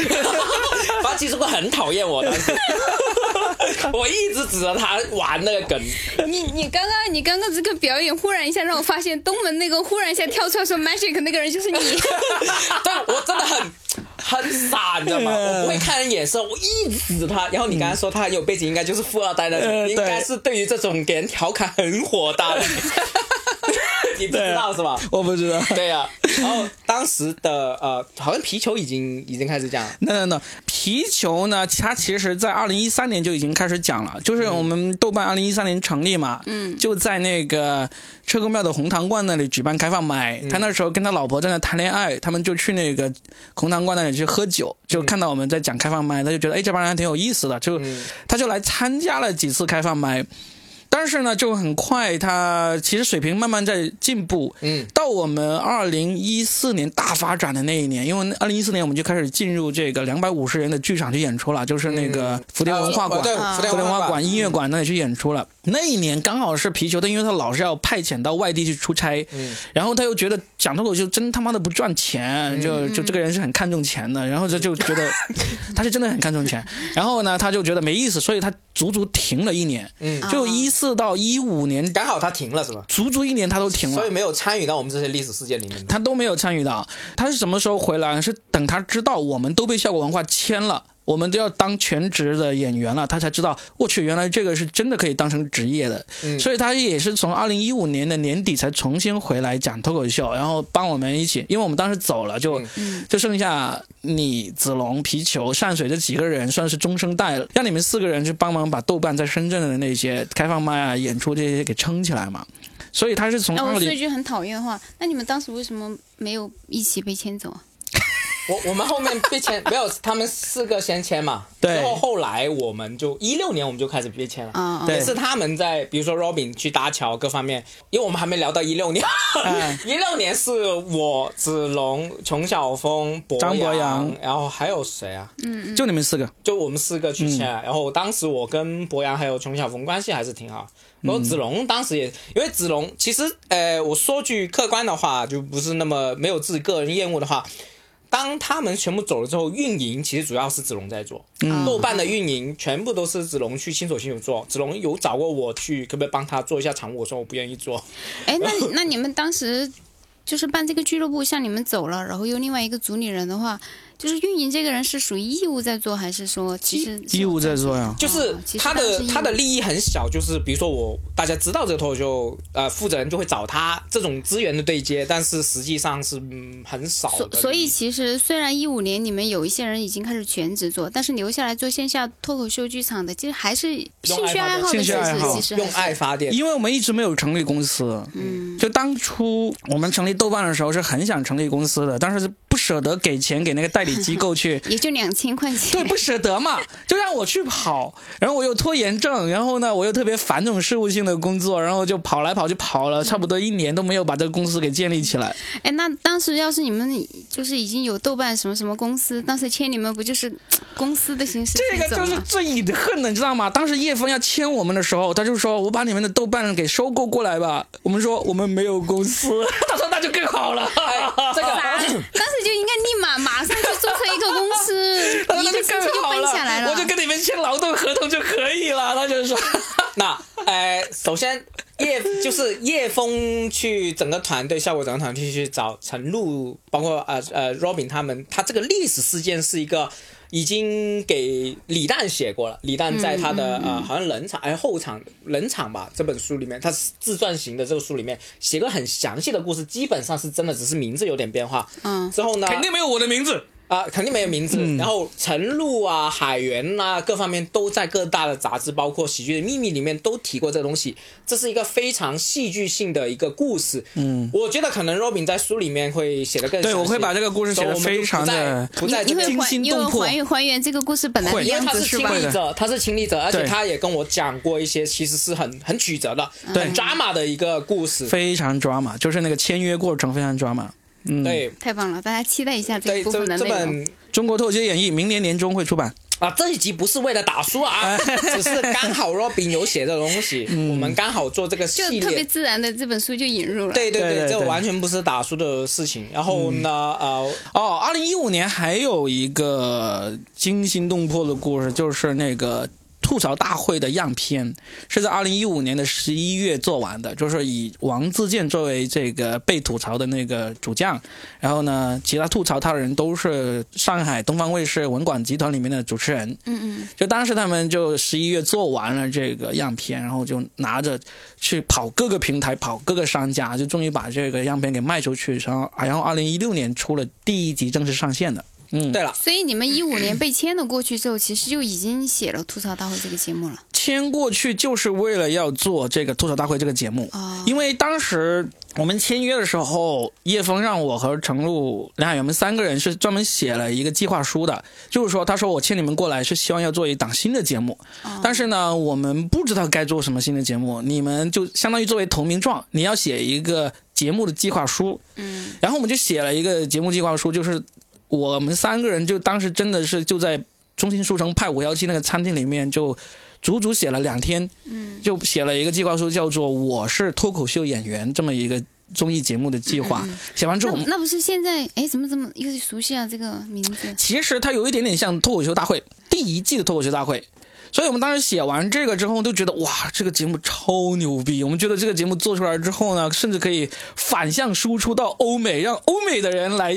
反正青树哥很讨厌我当时。[LAUGHS] 我一直指着他玩那个梗，你你刚刚你刚刚这个表演，忽然一下让我发现东门那个忽然一下跳出来说 magic 那个人就是你。[LAUGHS] 对我真的很很傻，你知道吗？我不会看人眼色，我一直指他。然后你刚才说他很有背景，应该就是富二代的，呃应该是对于这种给人调侃很火大的。[LAUGHS] [LAUGHS] 你不知道是吧？我不知道。对呀、然后当时的呃，好像皮球已经已经开始讲了，那那那皮球呢？它其实在二零一三年就已经开始讲了，就是我们豆瓣二零一三年成立嘛，嗯，就在那个车公庙的红糖罐那里举办开放麦。他那时候跟他老婆正在那谈恋爱，他们就去那个红糖罐那里去喝酒，就看到我们在讲开放麦，他就觉得哎这帮人还挺有意思的，就、他就来参加了几次开放麦。但是呢，就很快，他其实水平慢慢在进步。嗯，到我们二零一四年大发展的那一年，因为二零一四年我们就开始进入这个两百五十人的剧场去演出了，就是那个福田文化馆、福田文化馆。馆音乐馆那里去演出了。那一年刚好是皮球的，因为他老是要派遣到外地去出差，嗯然后他又觉得讲脱口秀真他妈的不赚钱，就就这个人是很看重钱的，然后他就觉得 [LAUGHS] 他是真的很看重钱，然后呢他就觉得没意思，所以他足足停了一年，嗯就一四到一五年，刚好他停了是吧？足足一年他都停了所以。没有参与到我们这些历史事件里面。他都没有参与到。他是什么时候回来？是等他知道我们都被效果文化签了，我们都要当全职的演员了，他才知道，我去，原来这个是真的可以当成职业的。嗯所以他也是从二零一五年的年底才重新回来讲脱口秀，然后帮我们一起，因为我们当时走了，就、就剩下你、子龙、皮球、善水这几个人算是中生代了，让你们四个人去帮忙把豆瓣在深圳的那些开放麦啊、演出这些给撑起来嘛。所以他是从那二零我说一句很讨厌的话，那你们当时为什么没有一起被牵走啊？我我们后面被签没有，他们四个先签嘛，对。之后后来我们就一六年我们就开始被签了，啊、对也是他们在比如说 Robin 去搭桥各方面，因为我们还没聊到一六年。哎，[LAUGHS] 一六年是我子龙、琼晓峰、博张博洋。然后还有谁啊？嗯就你们四个。就我们四个去签，嗯。然后当时我跟博洋还有琼晓峰关系还是挺好。然嗯后子龙当时也，因为子龙其实，呃，我说句客观的话，就不是那么没有自己个人厌恶的话，当他们全部走了之后，运营其实主要是子龙在做，嗯豆瓣的运营全部都是子龙去亲手亲手做。子龙有找过我去，可不可以帮他做一下场务？我说我不愿意做。哎，那那你们当时就是办这个俱乐部，像你们走了，然后又另外一个主理人的话，就是运营这个人是属于义务在做，还是说其实义务在做呀？就是他的他的利益很小，就是比如说我大家知道这个脱口秀，呃，负责人就会找他这种资源的对接，但是实际上是嗯很少的。所所以其实虽然一五年你们有一些人已经开始全职做，但是留下来做线下脱口秀剧场的，其实还是兴趣爱好的兴趣爱好其实用爱发电，因为我们一直没有成立公司，嗯，就当初我们成立豆瓣的时候是很想成立公司的，但是不舍得给钱给那个代理机构去，[LAUGHS] 也就两千块钱。[LAUGHS] 对，不舍得嘛，就让我去跑，然后我又拖延症，然后呢，我又特别烦这种事务性的工作，然后就跑来跑去跑了差不多一年都没有把这个公司给建立起来。哎，那当时要是你们就是已经有豆瓣什么什么公司，当时签你们不就是公司的形式？这个就是最隐恨的，你知道吗？当时叶枫要签我们的时候，他就说：“我把你们的豆瓣给收购过来吧。”我们说：“我们没有公司。[LAUGHS] ”他说：“那就更好了。”这个当时就应该立马马上就注册一个公司，那就更好了。我就跟你们签劳动合同就可以了。他就是说：“那呃，首先叶就是叶枫去整个团队，效果整个团队去找陈露，包括呃呃 Robin 他们，他这个历史事件是一个。”已经给李诞写过了，李诞在他的呃，好像冷场哎后场冷场吧这本书里面，他是自传型的这个书里面写个很详细的故事，基本上是真的，只是名字有点变化。嗯，之后呢，肯定没有我的名字。啊，肯定没有名字。然后陈露啊、海源啊，各方面都在各大的杂志，包括《喜剧的秘密》里面都提过这个东西。这是一个非常戏剧性的一个故事。嗯，我觉得可能 Robin 在书里面会写的更对，我会把这个故事写的非常的不在惊心动魄，还原还原这个故事本来的样子是吧？他是亲历者，他是亲历者，而且他也跟我讲过一些其实是很很曲折的、很 drama 的一个故事，非常 drama，就是那个签约过程非常 drama。嗯，对，太棒了，大家期待一下这部分的内容。中国脱口秀演绎明年年中会出版啊！这一集不是为了打书啊，[LAUGHS] 只是刚好 Robin 有写的东西，我们刚好做这个系列，就特别自然的这本书就引入了。对对对，这完全不是打书的事情。然后呢，呃，哦，二零一五年还有一个惊心动魄的故事，就是那个。吐槽大会的样片是在二零一五年的十一月做完的，就是以王自健作为这个被吐槽的那个主将，然后呢，其他吐槽他的人都是上海东方卫视文广集团里面的主持人。嗯嗯。就当时他们就十一月做完了这个样片，然后就拿着去跑各个平台，跑各个商家，就终于把这个样片给卖出去，然后然后二零一六年出了第一集正式上线的。嗯，对了，所以你们一五年被签了过去之后，其实就已经写了《吐槽大会》这个节目了。签过去就是为了要做这个《吐槽大会》这个节目，因为当时我们签约的时候，叶枫让我和程璐、梁海源们三个人是专门写了一个计划书的，就是说，他说我签你们过来是希望要做一档新的节目，但是呢，我们不知道该做什么新的节目，你们就相当于作为投名状，你要写一个节目的计划书，嗯，然后我们就写了一个节目计划书，就是。我们三个人就当时真的是就在中心书城派五幺七那个餐厅里面，就足足写了两天，嗯，就写了一个计划书，叫做《我是脱口秀演员》这么一个综艺节目的计划。写完之后，那不是现在哎，怎么怎么又熟悉啊？这个名字？其实它有一点点像《脱口秀大会》第一季的《脱口秀大会》。所以我们当时写完这个之后，都觉得哇，这个节目超牛逼。我们觉得这个节目做出来之后呢，甚至可以反向输出到欧美，让欧美的人来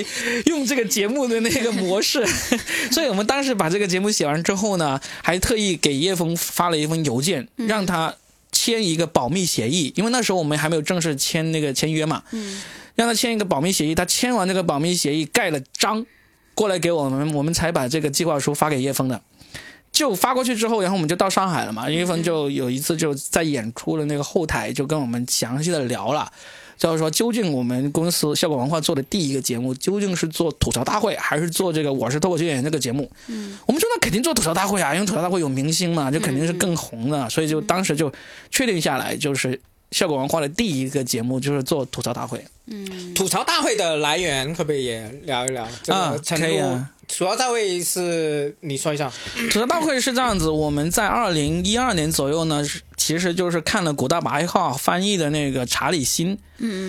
用这个节目的那个模式。[LAUGHS] 所以我们当时把这个节目写完之后呢，还特意给叶枫发了一封邮件，让他签一个保密协议，因为那时候我们还没有正式签那个签约嘛。嗯。让他签一个保密协议，他签完这个保密协议，盖了章过来给我们，我们才把这个计划书发给叶枫的。就发过去之后，然后我们就到上海了嘛。叶枫就有一次就在演出的那个后台，就跟我们详细的聊了，就是说究竟我们公司效果文化做的第一个节目，究竟是做吐槽大会，还是做这个我是脱口秀演员这个节目？嗯，我们说那肯定做吐槽大会啊，因为吐槽大会有明星嘛，就肯定是更红的，所以就当时就确定下来，就是效果文化的第一个节目就是做吐槽大会。嗯，吐槽大会的来源可不可以也聊一聊？啊，可以啊。吐槽大会是你说一下，吐槽大会是这样子，我们在二零一二年左右呢，其实就是看了古大白号翻译的那个查理辛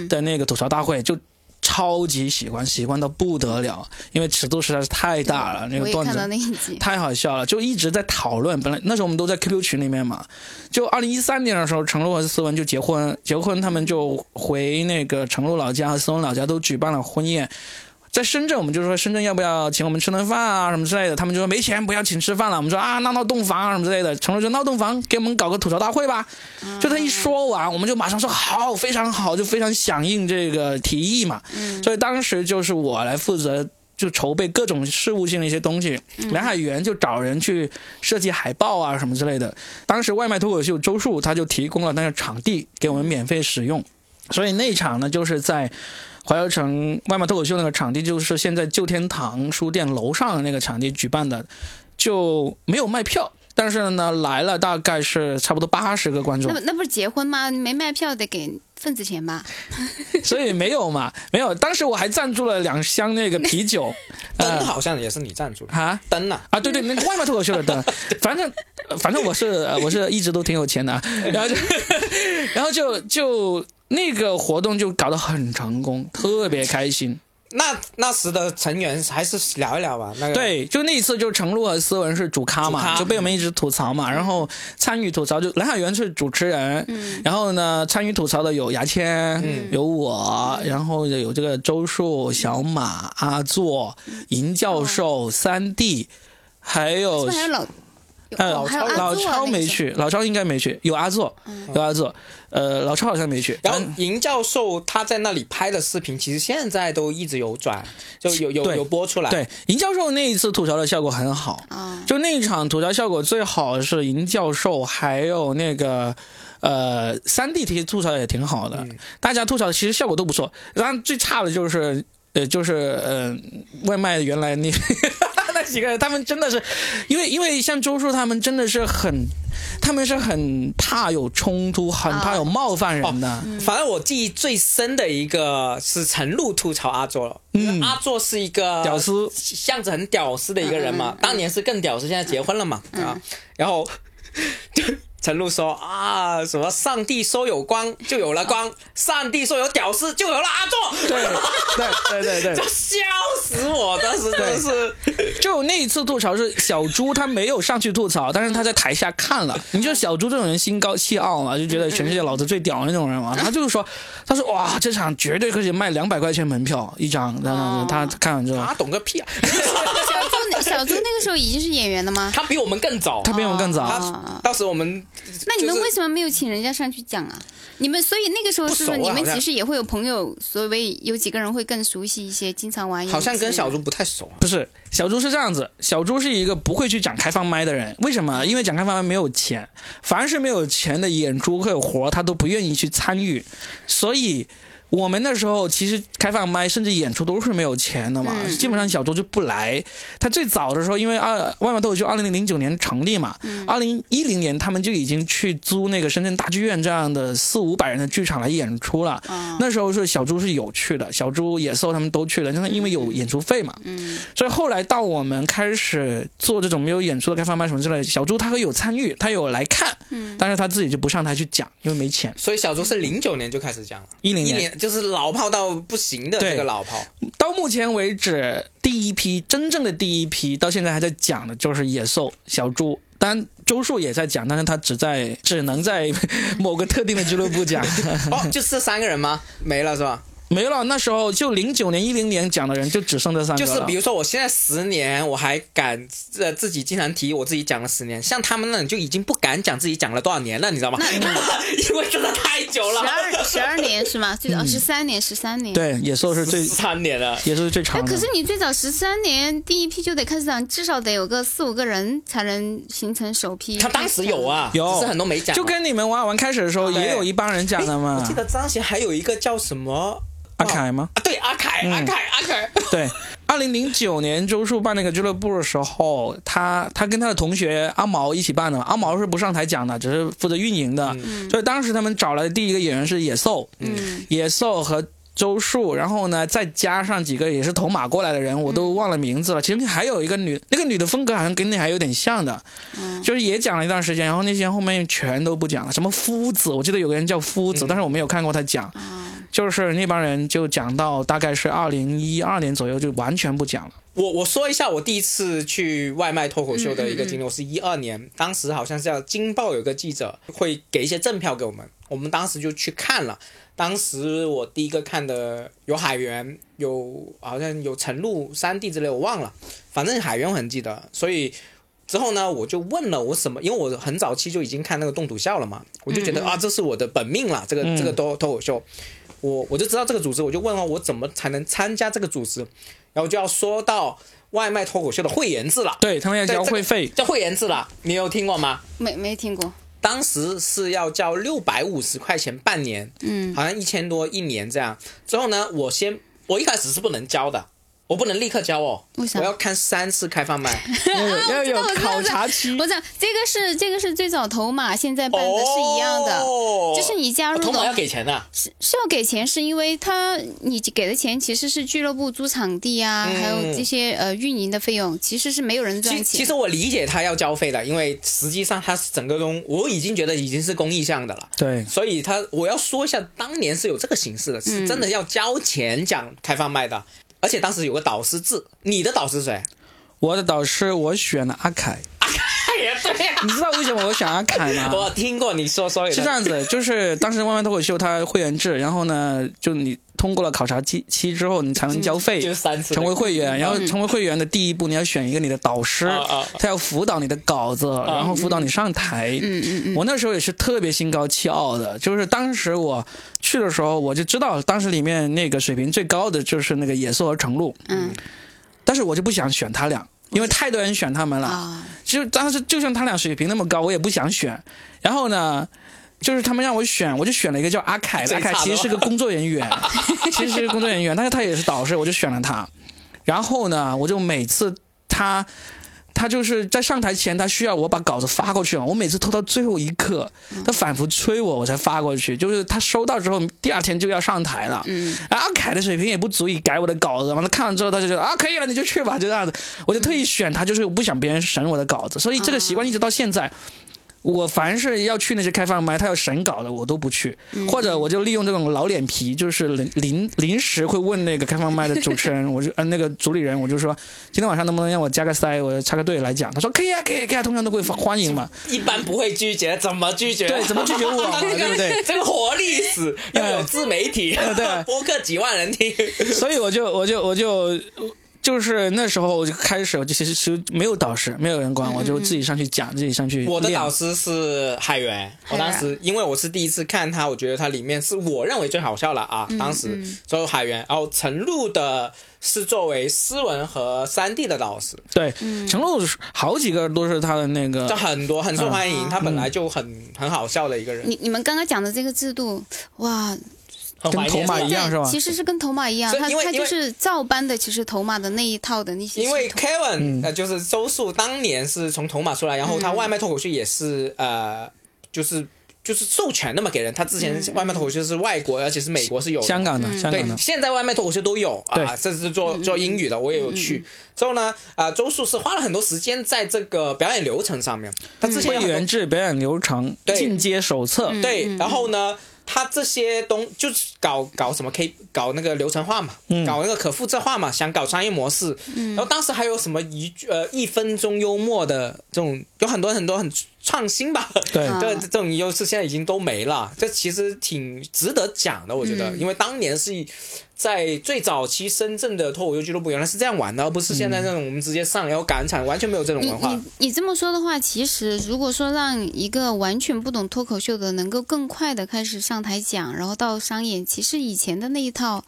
的那个吐槽大会，就超级喜欢，喜欢到不得了，因为尺度实在是太大了，那个段子 [LAUGHS] 太好笑了，就一直在讨论。本来那时候我们都在 QQ 群里面嘛，就二零一三年的时候，程璐和思文就结婚，结婚他们就回那个程璐老家和思文老家都举办了婚宴。在深圳，我们就说深圳要不要请我们吃顿饭啊什么之类的，他们就说没钱，不要请吃饭了。我们说啊闹闹洞房啊什么之类的，成了就闹洞房，给我们搞个吐槽大会吧。就他一说完，我们就马上说好，非常好，就非常响应这个提议嘛。所以当时就是我来负责就筹备各种事务性的一些东西，梁海源就找人去设计海报啊什么之类的。当时外卖脱口秀周树他就提供了那个场地给我们免费使用，所以那场呢就是在。华侨城外卖脱口秀那个场地就是现在旧天堂书店楼上的那个场地举办的，就没有卖票。但是呢，来了大概是差不多八十个观众。那那不是结婚吗？没卖票得给份子钱吧？[LAUGHS] [LAUGHS] 所以没有嘛，没有。当时我还赞助了两箱那个啤酒。[LAUGHS] 灯好像也是你赞助的啊？灯啊？啊，对对，那个外卖脱口秀的灯。反正反正我是我是一直都挺有钱的，然后就然后就就那个活动就搞得很成功，特别开心。那那时的成员还是聊一聊吧。那个对，就那一次，就程璐和思文是主咖嘛，就被我们一直吐槽嘛。然后参与吐槽就蓝海源是主持人，然后呢参与吐槽的有牙签，有我，然后有这个周树、小马、阿作、银教授、三弟，还有还有老。呃，老超老超没去，老超应该没去，有阿作，有阿作，呃，老超好像没去。然后银教授他在那里拍的视频，其实现在都一直有转，就有有有播出来。对，银教授那一次吐槽的效果很好，就那一场吐槽效果最好是银教授，还有那个呃三 D 其实吐槽也挺好的，大家吐槽的其实效果都不错。然后最差的就是呃就是呃外卖原来那。几个人，他们真的是，因为因为像周叔他们真的是很，他们是很怕有冲突，很怕有冒犯人的。反正我记忆最深的一个是陈露吐槽阿作了，嗯，阿作是一个屌丝，样子很屌丝的一个人嘛，当年是更屌丝，现在结婚了嘛，啊，然后。陈露说啊，什么上帝说有光就有了光，上帝说有屌丝就有了阿作。对对对对对，就 [LAUGHS] 笑死我！当时真的是，就那一次吐槽是小猪，他没有上去吐槽，但是他在台下看了。你就小猪这种人心高气傲嘛，就觉得全世界老子最屌那种人嘛。他就是说，他说哇，这场绝对可以卖两百块钱门票一张。然后他看完之后，他懂个屁啊！[LAUGHS] 小猪那个时候已经是演员了吗？他比我们更早，他比我们更早。当时我们。那你们为什么没有请人家上去讲啊？你们所以那个时候是不是你们其实也会有朋友，所谓有几个人会更熟悉一些，经常玩。好像跟小猪不太熟。不是，小猪是这样子，小猪是一个不会去讲开放麦的人。为什么？因为讲开放麦没有钱，凡是没有钱的演出会有活，他都不愿意去参与，所以。我们那时候其实开放麦甚至演出都是没有钱的嘛，基本上小周就不来。他最早的时候，因为二外卖脱口秀二零零九年成立嘛，二零一零年他们就已经去租那个深圳大剧院这样的四五百人的剧场来演出了。那时候是小猪是有去的，小猪野兽他们都去了，就是因为有演出费嘛。所以后来到我们开始做这种没有演出的开放麦什么之类，小猪他会有参与，他有来看，但是他自己就不上台去讲，因为没钱。所以小猪是零九年就开始讲了，一零年。就是老炮到不行的这个老炮，到目前为止，第一批真正的第一批，到现在还在讲的就是野兽小猪，当然周树也在讲，但是他只在只能在某个特定的俱乐部讲。[LAUGHS] 哦，就这三个人吗？没了是吧？没了，那时候就零九年、一零年讲的人就只剩这三个就是比如说，我现在十年，我还敢呃自己经常提我自己讲了十年，像他们那种就已经不敢讲自己讲了多少年了，你知道吗？[LAUGHS] 因为真的太久了。十二十二年是吗？最早十三年，十三年。对，野兽是最十三年了，野兽是最长。可是你最早十三年第一批就得开始讲，至少得有个四五个人才能形成首批。他当时有啊，有，只是很多没讲。就跟你们玩玩开始的时候也有一帮人讲的嘛。我记得张贤还有一个叫什么？阿凯吗？啊，对，阿凯，阿凯，阿凯。[LAUGHS] 对，二零零九年周树办那个俱乐部的时候，他他跟他的同学阿毛一起办的。阿毛是不上台讲的，只是负责运营的。所以当时他们找来的第一个演员是野兽，野兽和周树，然后呢再加上几个也是头马过来的人，我都忘了名字了。其实还有一个女，那个女的风格好像跟你还有点像的，就是也讲了一段时间，然后那些后面全都不讲了。什么夫子，我记得有个人叫夫子，但是我没有看过他讲。就是那帮人就讲到大概是二零一二年左右就完全不讲了。我我说一下我第一次去外卖脱口秀的一个经历，我是一二年，当时好像是叫《京报》有个记者会给一些赠票给我们，我们当时就去看了。当时我第一个看的有海源，有好像有陈露、三弟之类，我忘了，反正海源我很记得。所以之后呢，我就问了我什么，因为我很早期就已经看那个动土笑了嘛，我就觉得啊，这是我的本命了，这个这个脱脱口秀。我我就知道这个组织，我就问了我怎么才能参加这个组织，然后就要说到外卖脱口秀的会员制了。对他们要交会费，交会员制了。你有听过吗？没没听过。当时是要交六百五十块钱半年，嗯，好像一千多一年这样。之后呢，我先我一开始是不能交的，我不能立刻交哦，为啥？我要看三次开放麦。[LAUGHS] 要有考察期我。知道。这个是这个是最早头马现在办的是一样的，哦。就是你加入的。头马要给钱的，是是要给钱，是因为他你给的钱其实是俱乐部租场地啊，嗯。还有这些呃运营的费用，其实是没有人赚钱。其其实我理解他要交费的，因为实际上他是整个中我已经觉得已经是公益项的了。对，所以他我要说一下，当年是有这个形式的，是真的要交钱讲开放麦的，而且当时有个导师制。你的导师是谁？我的导师我选了阿凯，对呀、你知道为什么我选阿凯吗？[LAUGHS] 我听过你说说。是这样子，就是当时万万脱口秀它会员制，然后呢，就你通过了考察期期之后，你才能交费，就三次成为会员。然后成为会员的第一步，你要选一个你的导师他要辅导你的稿子，然后辅导你上台。嗯嗯嗯，我那时候也是特别心高气傲的，就是当时我去的时候，我就知道当时里面那个水平最高的就是那个野兽和程璐，嗯但是我就不想选他俩，因为太多人选他们了。啊，就当时就算他俩水平那么高，我也不想选。然后呢，就是他们让我选，我就选了一个叫阿凯的阿凯其实是个工作人员，[LAUGHS] 其实是个工作人员，但是他也是导师，我就选了他。然后呢，我就每次他。他就是在上台前，他需要我把稿子发过去嘛。我每次拖到最后一刻，他反复催我，我才发过去。就是他收到之后，第二天就要上台了。嗯，然后阿凯的水平也不足以改我的稿子，完他看完之后他就觉得啊可以了，你就去吧，就这样子。我就特意选他，就是我不想别人审我的稿子，所以这个习惯一直到现在。我凡是要去那些开放麦，他要审稿的，我都不去，或者我就利用这种老脸皮，就是临临临时会问那个开放麦的主持人，我就呃那个主理人，我就说今天晚上能不能让我加个塞，我插个队来讲。他说可以啊，可以，可以啊，通常都会欢迎嘛。[LAUGHS] 一般不会拒绝，怎么拒绝？对怎么拒绝我嘛对不对这个活历史要有自媒体，对播客几万人听。所以我就我就我就就是那时候我就开始，我就其实其实没有导师，没有人管我，就自己上去讲，自己上去我的导师是海源，我当时因为我是第一次看他，我觉得他里面是我认为最好笑了啊，当时所有海源，然后陈露的是作为诗文和三 D 的导师，对，陈露好几个都是他的那个就很多很受欢迎，他本来就很很好笑的一个人，你你们刚刚讲的这个制度，哇，跟头马一样是吧，其实是跟头马一样，他因为他就是照搬的，其实头马的那一套的那些。因为 Kevin 呃就是周树当年是从头马出来，然后他外卖脱口秀也是呃就是就是授权的嘛给人，他之前外卖脱口秀是外国，而且是美国是有香港的，香港对，的，现在外卖脱口秀都有啊，甚至做做英语的，我也有去。之后呢，啊，周树是花了很多时间在这个表演流程上面。他之前有很多会员制表演流程对。进阶手册，对，然后呢，他这些东就是搞搞什么 K 搞那个流程化嘛，搞那个可复制化嘛，想搞商业模式。然后当时还有什么一句呃一分钟幽默的这种，有很多很多很创新吧。对啊 [LAUGHS] 这这种优势现在已经都没了，这其实挺值得讲的，我觉得，因为当年是在最早期深圳的脱口秀俱乐部原来是这样玩的，而不是现在这种我们直接上然后赶场，完全没有这种文化你。你这么说的话，其实如果说让一个完全不懂脱口秀的能够更快的开始上台讲，然后到商演，其实以前的那一套，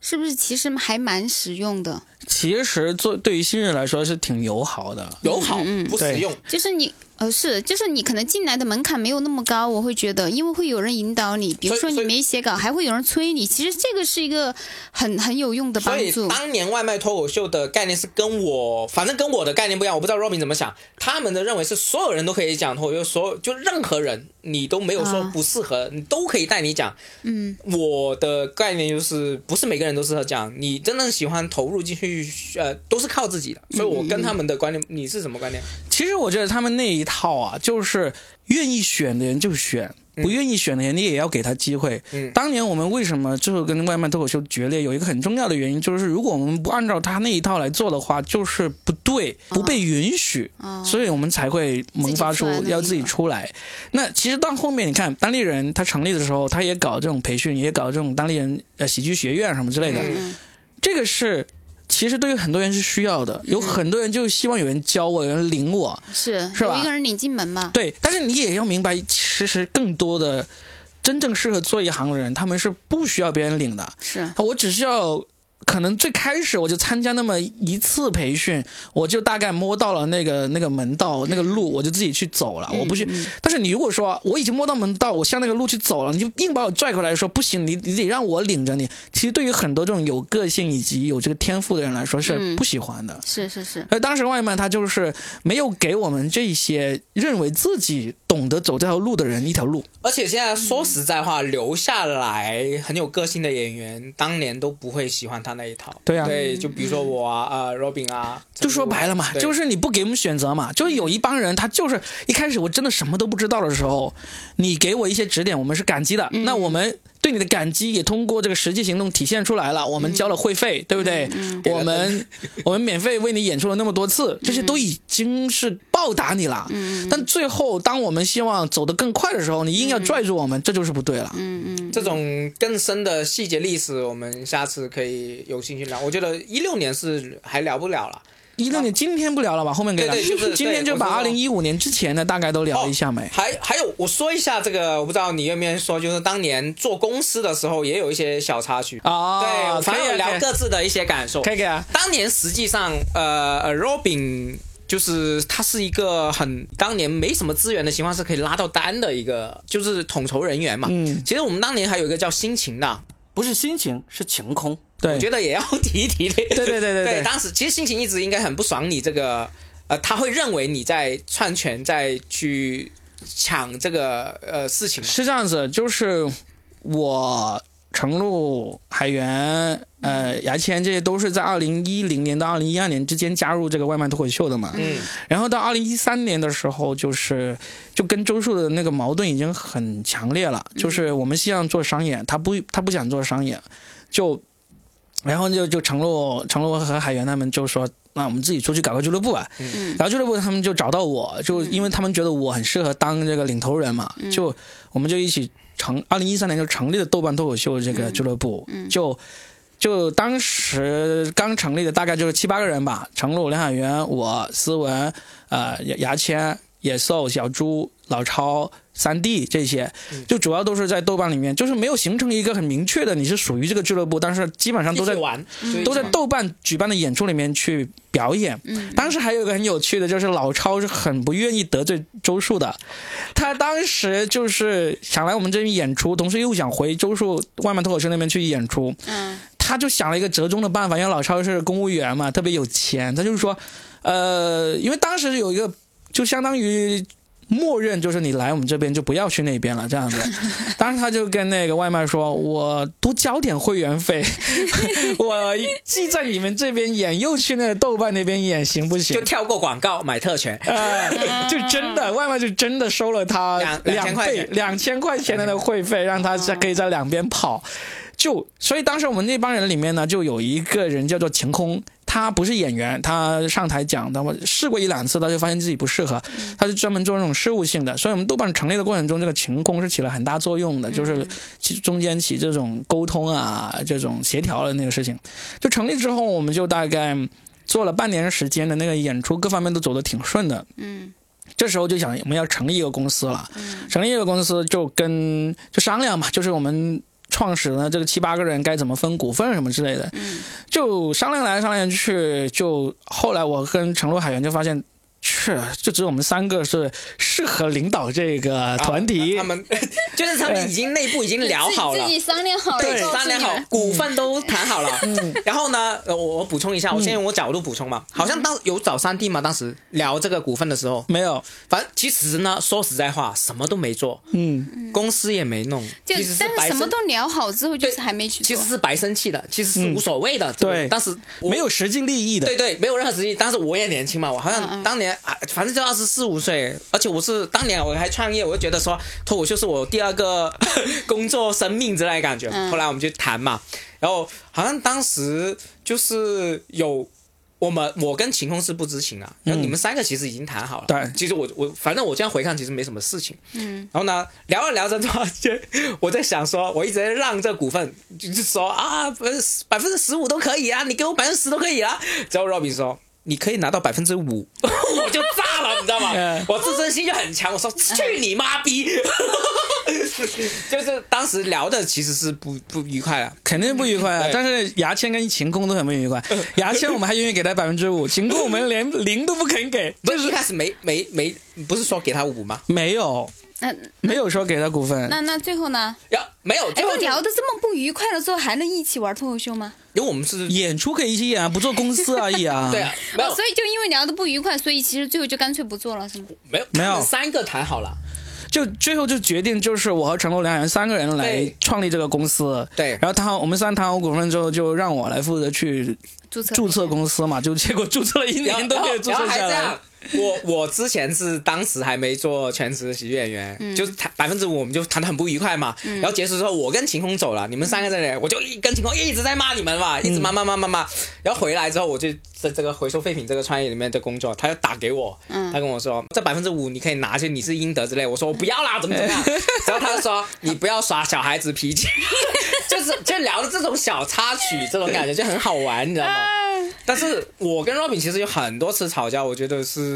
是不是其实还蛮实用的？其实做对于新人来说是挺友好的。友好嗯不实用，就是你呃是，就是你可能进来的门槛没有那么高，我会觉得，因为会有人引导你，比如说你所以所以没写稿，还会有人催你，其实这个是一个很很有用的所以帮助。当年外卖脱口秀的概念是跟我，反正跟我的概念不一样，我不知道 Robin 怎么想。他们的认为是所有人都可以讲脱口秀，所有就任何人你都没有说啊不适合，你都可以带你讲。嗯，我的概念就是不是每个人都适合讲，你真正喜欢投入进去，呃，都是靠自己的。所以我跟他们的观念，你是什么观念？其实我觉得他们那一套啊，就是愿意选的人就选，不愿意选的人你也要给他机会。嗯当年我们为什么最后跟外卖脱口秀决裂，有一个很重要的原因，就是如果我们不按照他那一套来做的话，就是不对，不被允许，哦所以我们才会萌发出要自己出来。那其实到后面你看，当地人他成立的时候，他也搞这种培训，也搞这种当地人呃喜剧学院什么之类的，嗯这个是。其实对于很多人是需要的，有很多人就希望有人教我，有人领我，是是吧有一个人领进门嘛？对，但是你也要明白，其实更多的真正适合做一行的人，他们是不需要别人领的。是我只需要可能最开始我就参加那么一次培训，我就大概摸到了那个那个门道那个路，我就自己去走了。我不去，但是你如果说我已经摸到门道，我向那个路去走了，你就硬把我拽过来，说不行，你你得让我领着你。其实对于很多这种有个性以及有这个天赋的人来说是不喜欢的。是是是。而当时外卖他就是没有给我们这些认为自己懂得走这条路的人一条路。而且现在说实在话，留下来很有个性的演员，当年都不会喜欢他。那一套，对啊，对，就比如说我啊，呃，Robin 啊，就说白了嘛，就是你不给我们选择嘛，就是有一帮人，他就是一开始我真的什么都不知道的时候，你给我一些指点，我们是感激的，那我们。对你的感激也通过这个实际行动体现出来了。我们交了会费，对不对？我们 [LAUGHS] 我们免费为你演出了那么多次，这些都已经是报答你了。但最后，当我们希望走得更快的时候，你硬要拽住我们，这就是不对了。嗯嗯，这种更深的细节历史，我们下次可以有兴趣聊。我觉得一六年是还聊不了了。一六年今天不聊了吧？后面给聊。对对，就是今天就把二零一五年之前的大概都聊一下没？还还有，我说一下这个，我不知道你愿不愿意说，就是当年做公司的时候也有一些小插曲啊。对，反正聊各自的一些感受。可以啊。当年实际上，呃呃，Robin 就是他是一个很当年没什么资源的情况是可以拉到单的一个，就是统筹人员嘛。嗯。其实我们当年还有一个叫心情的，不是心情，是晴空。对，我觉得也要提一提。对对对对对，当时其实心情一直应该很不爽你这个，呃，他会认为你在篡权，在去抢这个呃事情。是这样子，就是我程璐、海源、呃牙签这些都是在二零一零年到二零一二年之间加入这个外卖脱口秀的嘛。嗯。然后到二零一三年的时候，就是就跟周树的那个矛盾已经很强烈了，就是我们希望做商业，他不他不想做商业，就。然后就就承诺承诺和海源他们就说，那我们自己出去搞个俱乐部吧。嗯。然后俱乐部他们就找到我，就因为他们觉得我很适合当这个领头人嘛，就我们就一起成，二零一三年就成立了豆瓣脱口秀这个俱乐部。嗯。就就当时刚成立的大概就是七八个人吧，程璐、梁海源、我、思文、呃牙牙签、野兽、小猪、老超。三 D 这些，就主要都是在豆瓣里面，就是没有形成一个很明确的你是属于这个俱乐部，但是基本上都在玩，都在豆瓣举办的演出里面去表演。当时还有一个很有趣的，就是老超是很不愿意得罪周树的，他当时就是想来我们这边演出，同时又想回周树外卖脱口秀那边去演出。嗯，他就想了一个折中的办法，因为老超是公务员嘛，特别有钱，他就是说，呃，因为当时有一个就相当于。默认就是你来我们这边就不要去那边了，这样子。[LAUGHS] 当时他就跟那个外卖说：“我多交点会员费，[LAUGHS] 我既在你们这边演，又去那个豆瓣那边演，行不行？”就跳过广告买特权，[LAUGHS] 就真的外卖就真的收了他两倍两千块钱的那个会费，让他在可以在两边跑。就所以当时我们那帮人里面呢，就有一个人叫做晴空。他不是演员，他上台讲，他试过一两次，他就发现自己不适合，他是专门做那种事务性的。所以我们豆瓣成立的过程中，这个晴空是起了很大作用的，就是其中间起这种沟通啊、这种协调的那个事情。就成立之后，我们就大概做了半年时间的那个演出，各方面都走得挺顺的。嗯，这时候就想我们要成立一个公司了，成立一个公司就跟就商量嘛，就是我们。创始呢，这个七八个人该怎么分股份什么之类的，就商量来商量去，就后来我跟陈璐海源就发现。是，就只有我们三个是适合领导这个团体。他们 [LAUGHS] 就是他们已经内部已经聊好了，自己商量好了，对，商量好，股份都谈好了。嗯，然后呢，我我补充一下，我先用我角度补充嘛。好像当有找三弟嘛，当时聊这个股份的时候没有。反正其实呢，说实在话，什么都没做，嗯，公司也没弄，就但是什么都聊好之后，就是还没去。其实是白生气的，其实是无所谓的。对，当时没有实际利益的。对对，没有任何实际。当时我也年轻嘛，我好像当年啊，反正就二十四五岁，而且我是当年我还创业，我就觉得说脱口秀是我第二个 [LAUGHS] 工作生命之类的感觉。后来我们就谈嘛，然后好像当时就是有我们我跟晴空是不知情啊，然后你们三个其实已经谈好了。对，其实我我反正我这样回看，其实没什么事情。嗯。然后呢，聊着聊着就 [LAUGHS] 我在想说，我一直在让这股份，就是说啊，百百分之十五都可以啊，你给我百分之十都可以啊。之后 Robin 说。你可以拿到百分之五，[LAUGHS] 我就炸了，你知道吗？[LAUGHS] 我自尊心就很强，我说去你妈逼！[LAUGHS] 就是当时聊的其实是不不愉快啊，肯定不愉快啊。但是牙签跟晴空都很不愉快。牙签我们还愿意给他百分之五，晴空我们连零都不肯给。不是一开始没没没，不是说给他五吗？没有。那没有说给他股份，那那最后呢？呀没有，哎，聊的这么不愉快了之后，还能一起玩脱口秀吗？因为我们是演出可以一起演啊，不做公司而已啊。[LAUGHS] 对啊，没有，所以就因为聊的不愉快，所以其实最后就干脆不做了，是吗？没有，没有，三个谈好了，就最后就决定就是我和陈露两人三个人来创立这个公司。对，然后谈好，我们三谈好股份之后，就让我来负责去注册注册公司嘛，就结果注册了一年都没有注册下来。我我之前是当时还没做全职喜剧演员，就是谈百分之五，我们就谈的很不愉快嘛。然后结束之后，我跟晴空走了，你们三个在那里，我就跟晴空一直在骂你们嘛，一直骂骂骂骂骂。然后回来之后，我就在这个回收废品这个创业里面的工作，他就打给我，他跟我说这百分之五你可以拿去，你是应得之类。我说我不要啦，怎么怎么样？[LAUGHS] 然后他就说你不要耍小孩子脾气，[LAUGHS] 就是就聊的这种小插曲，这种感觉就很好玩，你知道吗？但是我跟 Robin 其实有很多次吵架，我觉得是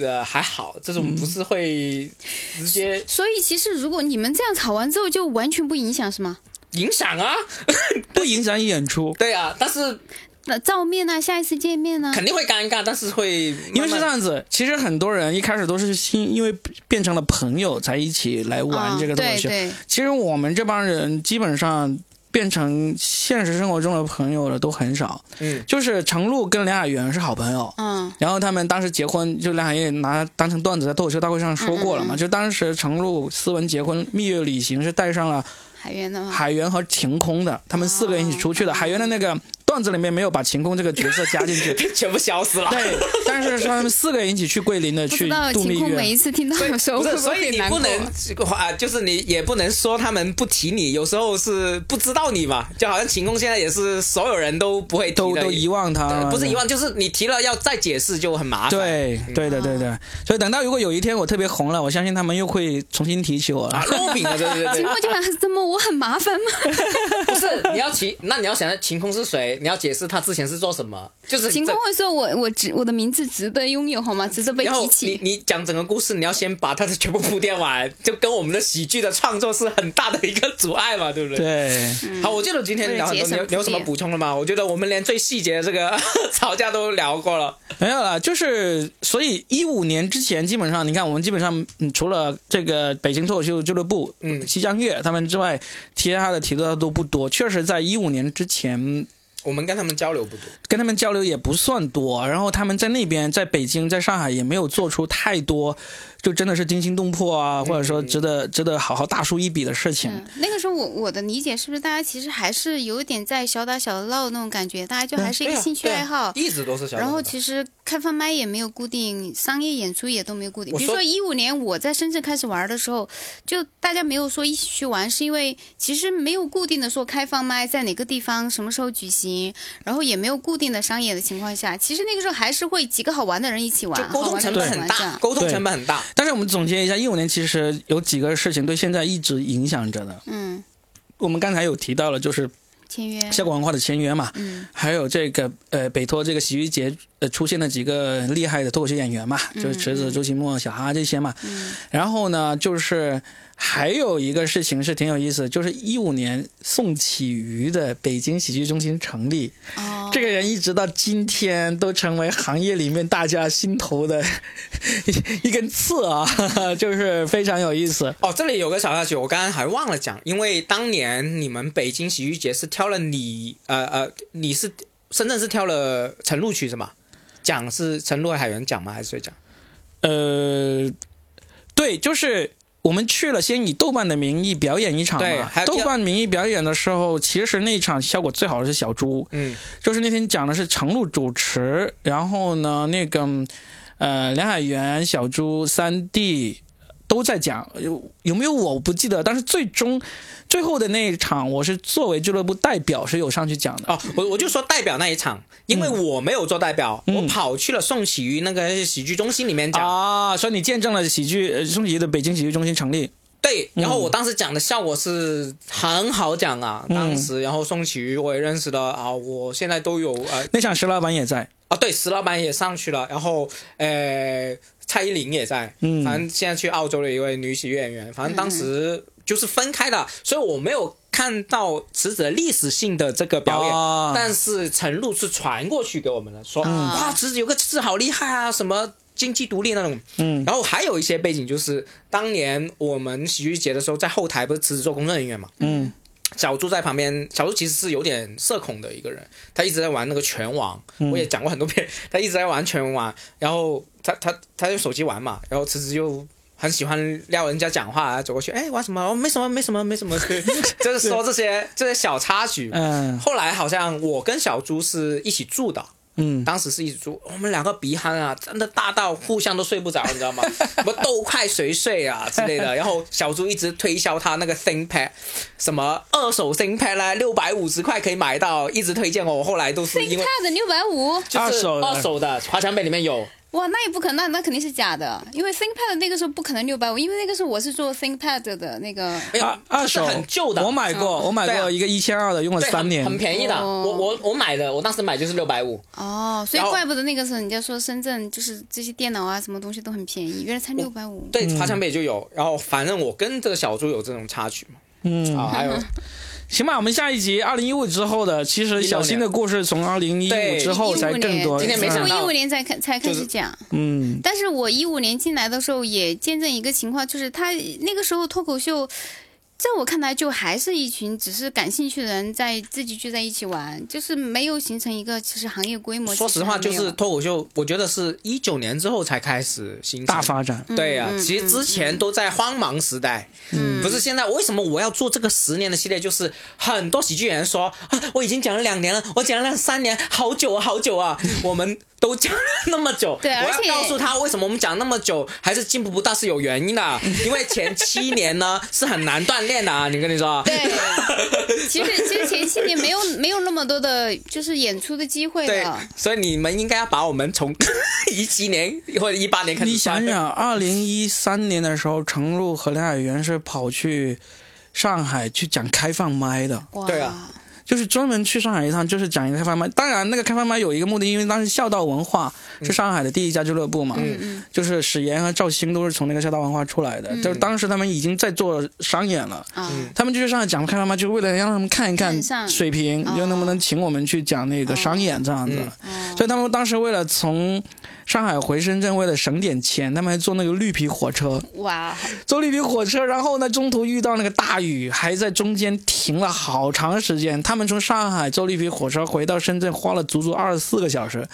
呃还好，这种不是会直接。所以其实如果你们这样吵完之后，就完全不影响是吗？影响啊，[LAUGHS] 不影响演出。对啊，但是那照面呢？下一次见面呢？肯定会尴尬，但是会因为是这样子。其实很多人一开始都是新，因为变成了朋友才一起来玩这个东西。对对。其实我们这帮人基本上。变成现实生活中的朋友的都很少，嗯，就是程璐跟梁雅媛是好朋友，嗯，然后他们当时结婚，就梁海源拿当成段子在脱口秀大会上说过了嘛，就当时程璐思文结婚蜜月旅行是带上了海源的海源和晴空的，他们四个人一起出去的，海源的那个。段子里面没有把晴空这个角色加进去，[LAUGHS] 全部消失了。对，但是他们四个人一起去桂林的去度蜜月。每一次听到的时候，所以你不能啊，就是你也不能说他们不提你，有时候是不知道你嘛。就好像晴空现在也是所有人都不会都都遗忘他，不是遗忘，就是你提了要再解释就很麻烦。对，对的，对的。所以等到如果有一天我特别红了，我相信他们又会重新提起我了。肉饼啊，对对对。[LAUGHS] 晴空就想怎么我很麻烦吗？[LAUGHS] 不是，你要提，那你要想晴空是谁？你要解释他之前。是做什么？就是晴空会说：“我我值我的名字值得拥有，好吗？值得被提起。”你你讲整个故事，你要先把它的全部铺垫完，就跟我们的喜剧的创作是很大的一个阻碍嘛，对不对？对。好，我记得今天聊很多，你有有什么补充的吗？我觉得我们连最细节的这个 [LAUGHS] 吵架都聊过了。没有了，就是所以一五年之前，基本上你看，我们基本上除了这个北京脱口秀俱乐部、嗯，西江月他们之外，其他的提的都不多。确实，在一五年之前。我们跟他们交流不多，跟他们交流也不算多。然后他们在那边，在北京，在上海也没有做出太多。就真的是惊心动魄啊，或者说值得值得好好大书一笔的事情。那个时候我我的理解是不是大家其实还是有点在小打小闹那种感觉，大家就还是一个兴趣爱好，一直都是小。然后其实开放麦也没有固定，商业演出也都没有固定。比如说一五年我在深圳开始玩的时候，就大家没有说一起去玩，是因为其实没有固定的说开放麦在哪个地方什么时候举行，然后也没有固定的商业的情况下，其实那个时候还是会几个好玩的人一起玩，沟通成本很大，沟通成本很大。但是我们总结一下，一五年其实有几个事情对现在一直影响着的。嗯，我们刚才有提到了，就是签约，效果文化的签约嘛。嗯，还有这个呃，北托这个洗浴节呃出现了几个厉害的脱口秀演员嘛，就是池子、周奇墨、小哈这些嘛。嗯，然后呢，就是。还有一个事情是挺有意思，就是一五年宋启瑜的北京喜剧中心成立，哦这个人一直到今天都成为行业里面大家心头的 [LAUGHS] 一根刺啊，[LAUGHS] 就是非常有意思。哦，这里有个小插曲，我刚刚还忘了讲，因为当年你们北京喜剧节是挑了你，呃呃，你是深圳是挑了陈露去是吗？奖是陈露海源讲吗？还是谁讲？呃，对，就是。我们去了，先以豆瓣的名义表演一场嘛。豆瓣名义表演的时候，其实那场效果最好的是小猪。嗯，就是那天讲的是程璐主持，然后呢，那个呃梁海源、小猪、三弟都在讲，有有没有我不记得，但是最终。最后的那一场，我是作为俱乐部代表是有上去讲的哦。我我就说代表那一场，因为我没有做代表，我跑去了宋启瑜那个喜剧中心里面讲啊。所以你见证了喜剧宋启瑜的北京喜剧中心成立。对，然后我当时讲的效果是很好讲啊。当时，然后宋启瑜我也认识了啊。我现在都有呃，那场石老板也在啊。对，石老板也上去了，然后呃，蔡依林也在。嗯，反正现在去澳洲的一位女喜剧演员，反正当时。就是分开的，所以我没有看到池子的历史性的这个表演，哦但是陈露是传过去给我们的，说、哇，池子有个池子好厉害啊，什么。经济独立那种，嗯，然后还有一些背景，就是当年我们喜剧节的时候，在后台不是池子做工作人员嘛，嗯，小猪在旁边，小猪其实是有点社恐的一个人，他一直在玩那个拳王，嗯我也讲过很多遍，他一直在玩拳王，然后他他他用手机玩嘛，然后池子又很喜欢撩人家讲话，走过去，哎，玩什么？哦，没什么，没什么，没什么，[LAUGHS] 就是说这些这些小插曲。嗯后来好像我跟小猪是一起住的，嗯，当时是一直说，我们两个鼻鼾啊，真的大到互相都睡不着，你知道吗？[LAUGHS] 什么都快谁睡啊之类的。然后小猪一直推销他那个 ThinkPad，什么二手 ThinkPad 啦，六百五十块可以买到，一直推荐我。我后来都是因为 ThinkPad 六百五，就是二手二手的华强北里面有，哇，那也不可能，那那肯定是假的，因为 ThinkPad 那个时候不可能六百五，因为那个时候我是做 ThinkPad 的那个，没有二二手很旧的，我买过，我买过一个一千二的，用了三年，很便宜的。哦我我我买的，我当时买就是六百五。哦，所以怪不得那个时候人家说深圳就是这些电脑啊什么东西都很便宜，原来才六百五。对，华强北就有。然后反正我跟这个小猪有这种插曲嘛。嗯，啊，还有 [LAUGHS] 行吧，我们下一集二零一五之后的，其实小新的故事从二零一五之后才更多。今天没想到。我一五年才开才开始讲，嗯，但是我一五年进来的时候也见证一个情况，就是他那个时候脱口秀。在我看来，就还是一群只是感兴趣的人在自己聚在一起玩，就是没有形成一个其实行业规模。说实话，就是脱口秀，我觉得是一九年之后才开始兴起大发展。对呀、嗯其实之前都在荒忙时代，嗯不是现在。为什么我要做这个十年的系列？就是很多喜剧演员说，啊，我已经讲了两年了，我讲了三年，好久啊，好久啊，[LAUGHS] 我们都讲了那么久。对而且我要告诉他为什么我们讲那么久还是进步不大是有原因的，因为前七年呢是很难锻炼的啊。你跟你说，对，[LAUGHS] 其实其实前些年没有没有那么多的，就是演出的机会对的。，所以你们应该要把我们从 [LAUGHS] 一七年或者一八年开始你想想，二零一三年的时候，程璐和梁海源是跑去上海去讲开放麦的，哇对啊，就是专门去上海一趟，就是讲一个开放麦。当然，那个开放麦有一个目的，因为当时孝道文化是上海的第一家俱乐部嘛，嗯就是史岩和赵鑫都是从那个孝道文化出来的，就是当时他们已经在做商演了。啊，他们就去上海讲开放麦，就是为了让他们看一看水平，哦就能不能请我们去讲那个商演这样子。哦。所以他们当时为了从上海回深圳，为了省点钱，他们还坐那个绿皮火车，哇，坐绿皮火车，然后呢中途遇到那个大雨，还在中间停了好长时间。他们从上海坐绿皮火车回到深圳，花了足足二十四个小时。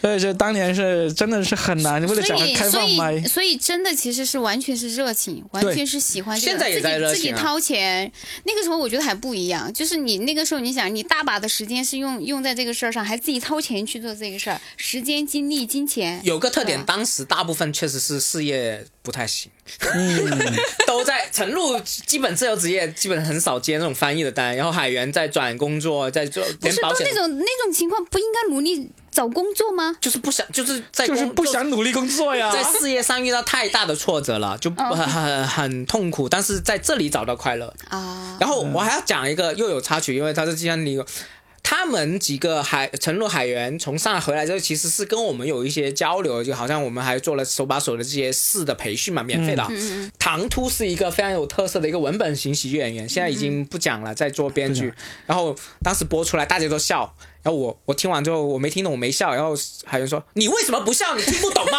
所以就当年是真的是很难，为了所讲个以所开放麦以，所以真的其实是完全是热情，完全是喜欢这个，现在也在热自己自己掏钱。那个时候我觉得还不一样，就是你那个时候你想，你大把的时间是用用在这个事儿上，还自己掏钱去做这个事儿，时间、精力、金钱。有个特点，当时大部分确实是事业不太行，嗯，[LAUGHS] 都在陈露基本自由职业，基本很少接那种翻译的单，然后海源在转工作，在做不是都那种那种情况，不应该努力找工作吗？就是不想，就是在就是不想努力工作呀。在事业上遇到太大的挫折了，就哦很很很痛苦，但是在这里找到快乐。啊，然后我还要讲一个又有插曲，因为他是既然你他们几个海陈露海员从上海回来之后，其实是跟我们有一些交流，就好像我们还做了手把手的这些事的培训嘛，免费的啊。唐突是一个非常有特色的一个文本型喜剧演员，现在已经不讲了，在做编剧。然后当时播出来，大家都笑。然后我我听完之后我没听懂，我没笑。然后海员说：“你为什么不笑？你听不懂吗？”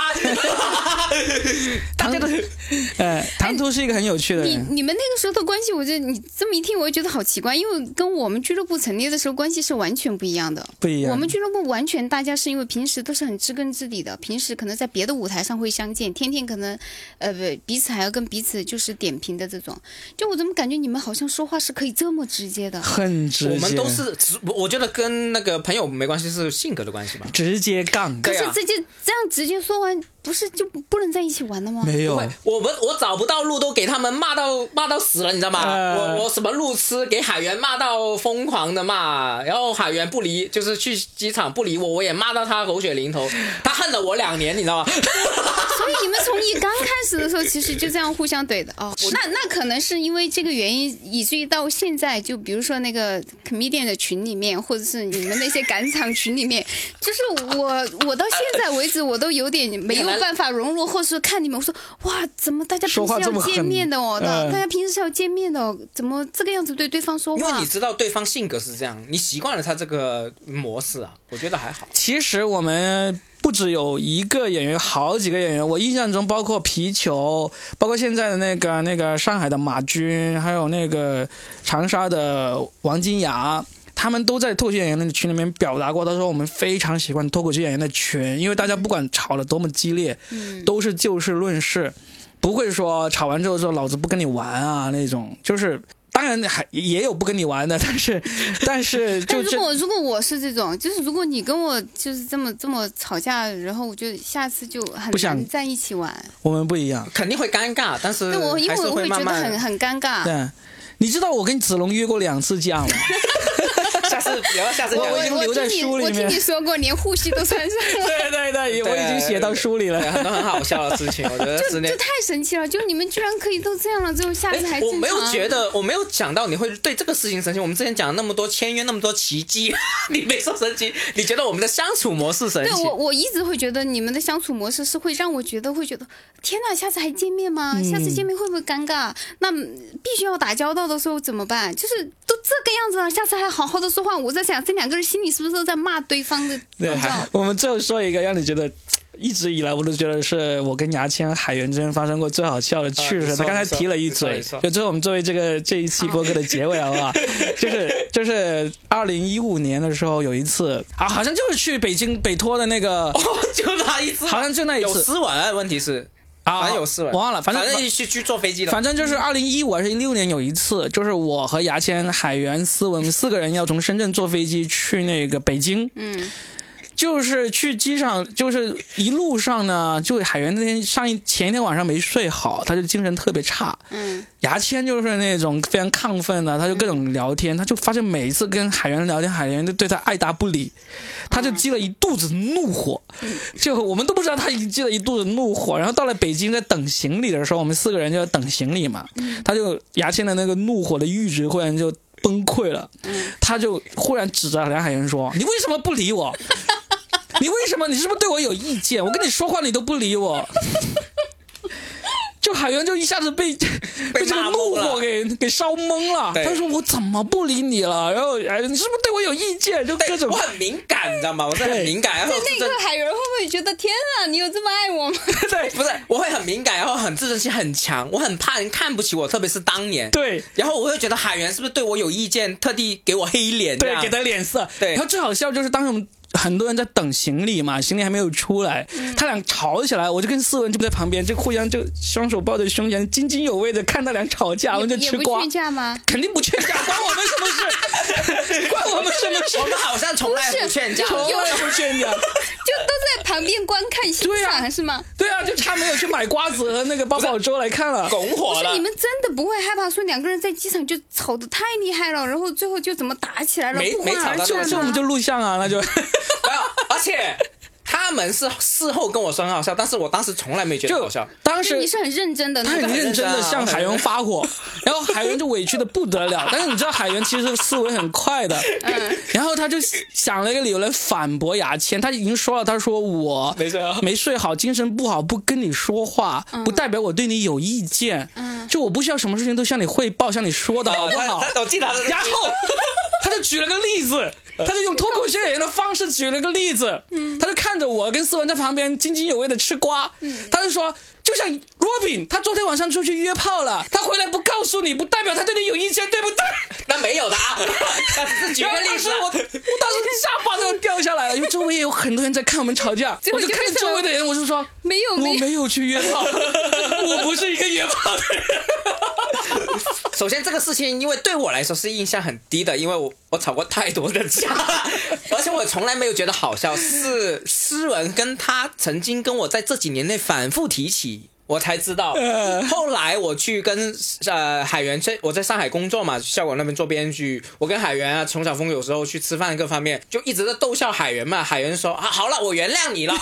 大家都呃，唐突是一个很有趣的你人，你们那个时候的关系，我觉得你这么一听，我就觉得好奇怪，因为跟我们俱乐部成立的时候关系是完全不一样的。不一样。我们俱乐部完全大家是因为平时都是很知根知底的，平时可能在别的舞台上会相见，天天可能呃不彼此还要跟彼此就是点评的这种。就我怎么感觉你们好像说话是可以这么直接的？很直接，我们都是，我觉得跟那个朋友没关系，是性格的关系吧。直接杠，可是直接这样直接说完，不是就不能在一起玩了吗？没有，我们我找不到路，都给他们骂到骂到死了，你知道吗？呃我我什么路痴，给海源骂到疯狂的骂，然后海源不理，就是去机场不理我，我也骂到他狗血淋头，他恨了我两年，你知道吗？[LAUGHS] 所以你们从一刚开始的时候，其实就这样互相怼的哦。那那可能是因为这个原因，以至于到现在，就比如说那个 comedian 的群里面，或者是你们那些赶场群里面，就是我我到现在为止，我都有点没有有办法融入，或是看你们，我说哇，怎么大家平时要见面的哦？大家平时是要见面的，怎么这个样子对对方说话？因为你知道对方性格是这样，你习惯了他这个模式啊，我觉得还好。其实我们不只有一个演员，好几个演员。我印象中，包括皮球，包括现在的那个那个上海的马军，还有那个长沙的王金雅。他们都在脱口秀演员的群里面表达过，他说我们非常喜欢脱口秀演员的群，因为大家不管吵得多么激烈，都是就事论事，不会说吵完之后说老子不跟你玩啊那种。就是当然还也有不跟你玩的，但是 [LAUGHS] 但是就如果如果我是这种，就是如果你跟我就是这么这么吵架，然后我就下次就很难在一起玩。我们不一样，肯定会尴尬，但是我因为我会觉得很很尴尬。对，你知道我跟子龙约过两次架吗？[LAUGHS] 下次聊，下次我我已经留在书里面。我听你说过，连护膝都穿上了。[LAUGHS] 对对对，我已经写到书里了，很多很好笑的事情，我觉得就就太神奇了。就你们居然可以都这样了，之后下次还我没有觉得，我没有想到你会对这个事情神奇。我们之前讲了那么多签约，那么多奇迹，[LAUGHS] 你没说神奇？你觉得我们的相处模式神奇？对我我一直会觉得你们的相处模式是会让我觉得会觉得天哪，下次还见面吗？下次见面会不会尴尬？那必须要打交道的时候怎么办？就是都这个样子了，下次还好好的说话。我在想这两。两个人心里是不是都在骂对方的？对，我们最后说一个，让你觉得一直以来我都觉得是我跟牙签、海源之间发生过最好笑的趣事。他刚才提了一嘴，就最后我们作为这个这一期播客的结尾，好不好？[LAUGHS] 就是就是二零一五年的时候有一次啊，好像就是去北京北托的那个，[LAUGHS] 就那一次，好像就那一次。有斯文，问题是。啊，反正有事我，忘了，反正去去坐飞机了。反正就是二零一五还是一六年有一次，就是我和牙签、海源、思文四个人要从深圳坐飞机去那个北京。嗯。就是去机场，就是一路上呢，就海源那天上一前一天晚上没睡好，他就精神特别差。嗯，牙签就是那种非常亢奋的，他就各种聊天，他就发现每一次跟海源聊天，海源就对他爱答不理，他就积了一肚子怒火。就我们都不知道他已经积了一肚子怒火。然后到了北京，在等行李的时候，我们四个人就要等行李嘛，他就牙签的那个怒火的阈值忽然就崩溃了，他就忽然指着梁海源说：“你为什么不理我？” [LAUGHS] 你为什么？你是不是对我有意见？我跟你说话你都不理我，[LAUGHS] 就海源就一下子被 [LAUGHS] 被这个怒火给给烧懵了。他说：“我怎么不理你了？”然后哎，你是不是对我有意见？就各种我很敏感，你知道吗？我是很敏感。然后那个海源会不会觉得天啊，你有这么爱我吗？对，不是，我会很敏感，然后很自尊心很强，我很怕人看不起我，特别是当年。对，然后我会觉得海源是不是对我有意见，特地给我黑脸，对，给他脸色。对，然后最好笑就是当时我们。很多人在等行李嘛，行李还没有出来，他俩吵起来，我就跟思文就在旁边，就互相就双手抱着胸前，津津有味的看他俩吵架，我们就吃瓜。劝架吗？肯定不劝架，关我们什么事？[LAUGHS] [LAUGHS] 关我们什么事？我们好像从来不劝架，从来不劝架，[LAUGHS] 就都在旁边观看欣赏，是吗？对啊，就差没有去买瓜子和那个八宝粥来看了，[LAUGHS] 拱火了。你们真的不会害怕说两个人在机场就吵得太厉害了，然后最后就怎么打起来了？没没吵，就就我们就录像啊，[LAUGHS] 那就。而且他们是事后跟我说很好笑，但是我当时从来没觉得好笑。当时你是很认真的，他很认真的向海源发火，[LAUGHS] 然后海源就委屈的不得了。[LAUGHS] 但是你知道海源其实思维很快的，然后他就想了一个理由来反驳牙签。他已经说了，他说我没睡好，没睡好，精神不好，不跟你说话，不代表我对你有意见。就我不需要什么事情都向你汇报，向你说的好不好？[LAUGHS] 我记得。然后他就举了个例子。他就用脱口秀演员的方式举了个例子，他就看着我跟思文在旁边津津有味的吃瓜，他就说，就像 Robin，他昨天晚上出去约炮了，他回来不告诉你，不代表他对你有意见，对不对？[LAUGHS] 那没有的啊，[LAUGHS] 他只是举个例子。[LAUGHS] 我我当时下巴都要掉下来了，因为周围也有很多人在看我们吵架，我就看着周围的人，我就说，没有，我没有去约炮，我不是一个约炮的人。首先，这个事情因为对我来说是印象很低的，因为我我吵过太多的架，[LAUGHS] 而且我从来没有觉得好笑。是诗文跟他曾经跟我在这几年内反复提起。我才知道。[LAUGHS] 后来我去跟呃海源在我在上海工作嘛，效果那边做编剧，我跟海源啊、从小峰有时候去吃饭各方面，就一直在逗笑海源嘛。海源说啊，好了，我原谅你了。[LAUGHS]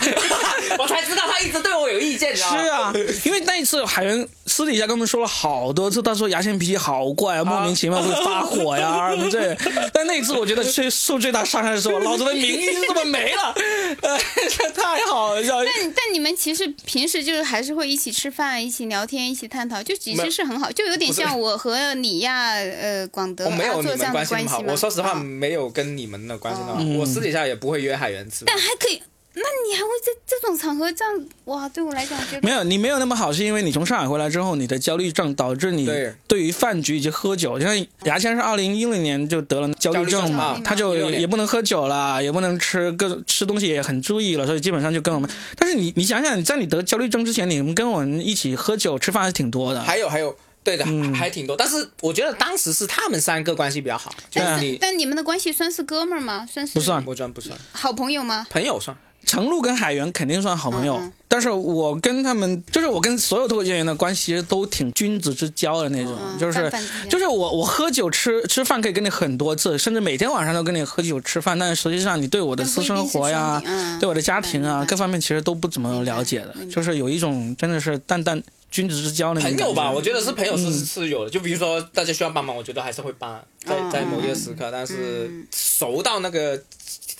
[LAUGHS] 我才知道他一直对我有意见，是啊，因为那一次海源私底下跟我们说了好多次，他说牙签脾气好怪啊，莫名其妙会发火呀什么这。但那一次我觉得最受最大伤害的是我，老子的名誉怎么没了？呃这太好笑。但但你们其实平时就是还是会一起吃饭、一起聊天、一起探讨，就其实是很好，就有点像我和你呀，[LAUGHS] 呃，广德没有你们关系好。我说实话，没有跟你们的关系那么好。我私底下也不会约海源吃。但还可以。那你还会在这种场合这样哇？对我来讲，觉得没有你没有那么好，是因为你从上海回来之后，你的焦虑症导致你对于饭局以及喝酒，像牙签是二零一零年就得了焦虑症嘛，他就也不能喝酒了，也不能吃各吃东西也很注意了，所以基本上就跟我们。但是你你想想，在你得焦虑症之前，你们跟我们一起喝酒吃饭还是挺多的。还有还有，对的，还挺多。但是我觉得当时是他们三个关系比较好。但是但你们的关系算是哥们儿吗？算是不算不算不算好朋友吗？朋友算。程璐跟海源肯定算好朋友，但是我跟他们，就是我跟所有脱口秀演员的关系都挺君子之交的那种，就是就是我我喝酒吃吃饭可以跟你很多次，甚至每天晚上都跟你喝酒吃饭，但是实际上你对我的私生活呀，对我的家庭啊各方面其实都不怎么了解的，就是有一种真的是淡淡君子之交那种朋友吧，我觉得是朋友是是有的，就比如说大家需要帮忙，我觉得还是会帮，在在某些时刻，但是熟到那个。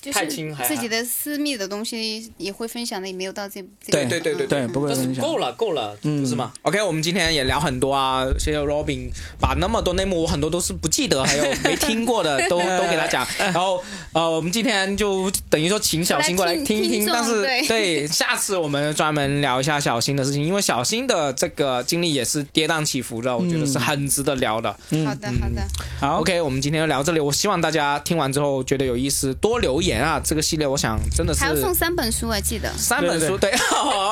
就是自己的私密的东西也会分享的，也没有到这这。对对对对对，不会分享。够了够了，不是吗？OK，我们今天也聊很多啊，谢谢 Robin，把那么多内幕我很多都是不记得，还有 [LAUGHS] 没听过的都都给他讲。[LAUGHS] 然后呃，我们今天就等于说请小新过来听一听，但是对下次我们专门聊一下小新的事情，因为小新的这个经历也是跌宕起伏的，我觉得是很值得聊的。好的好的，好 OK，我们今天就聊这里。我希望大家听完之后觉得有意思，多留言。言啊，这个系列我想真的是还要送三本书啊，记得。三本书对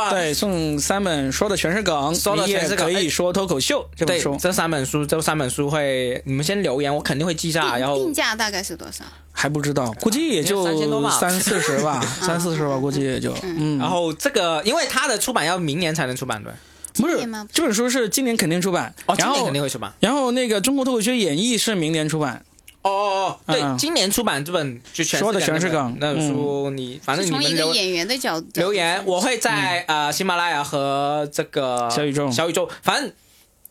对送三本说的全是梗，说的全是可以说脱口秀这本书，这三本书这三本书会你们先留言，我肯定会记下，然后定价大概是多少？还不知道，估计也就三千多吧，三四十吧，[LAUGHS] 三四十吧，估计也就嗯。然后这个因为它的出版要明年才能出版对，不是这本书是今年肯定出版，哦，今年肯定会出版，然后那个中国脱口秀演义是明年出版。哦哦哦，对，今年出版这本就说的全是梗。那本书你反正你们留演员的角度留言，我会在呃喜马拉雅和这个小宇宙小宇宙，反正。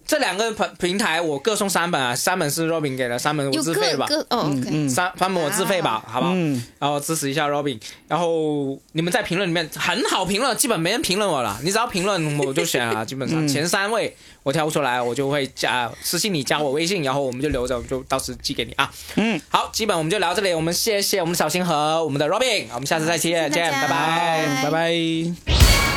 这两个平平台我各送三本啊，三本是 Robin 给的，三本我自费吧。哦，OK，三三本我自费吧，好不好？然后支持一下 Robin，然后你们在评论里面很好评论，基本没人评论我了。你只要评论我就选啊，基本上前三位我挑不出来，我就会加私信你加我微信，然后我们就留着，就到时寄给你啊。嗯，好，基本我们就聊这里，我们谢谢我们小新和我们的 Robin，我们下次再见，见，拜拜，拜拜。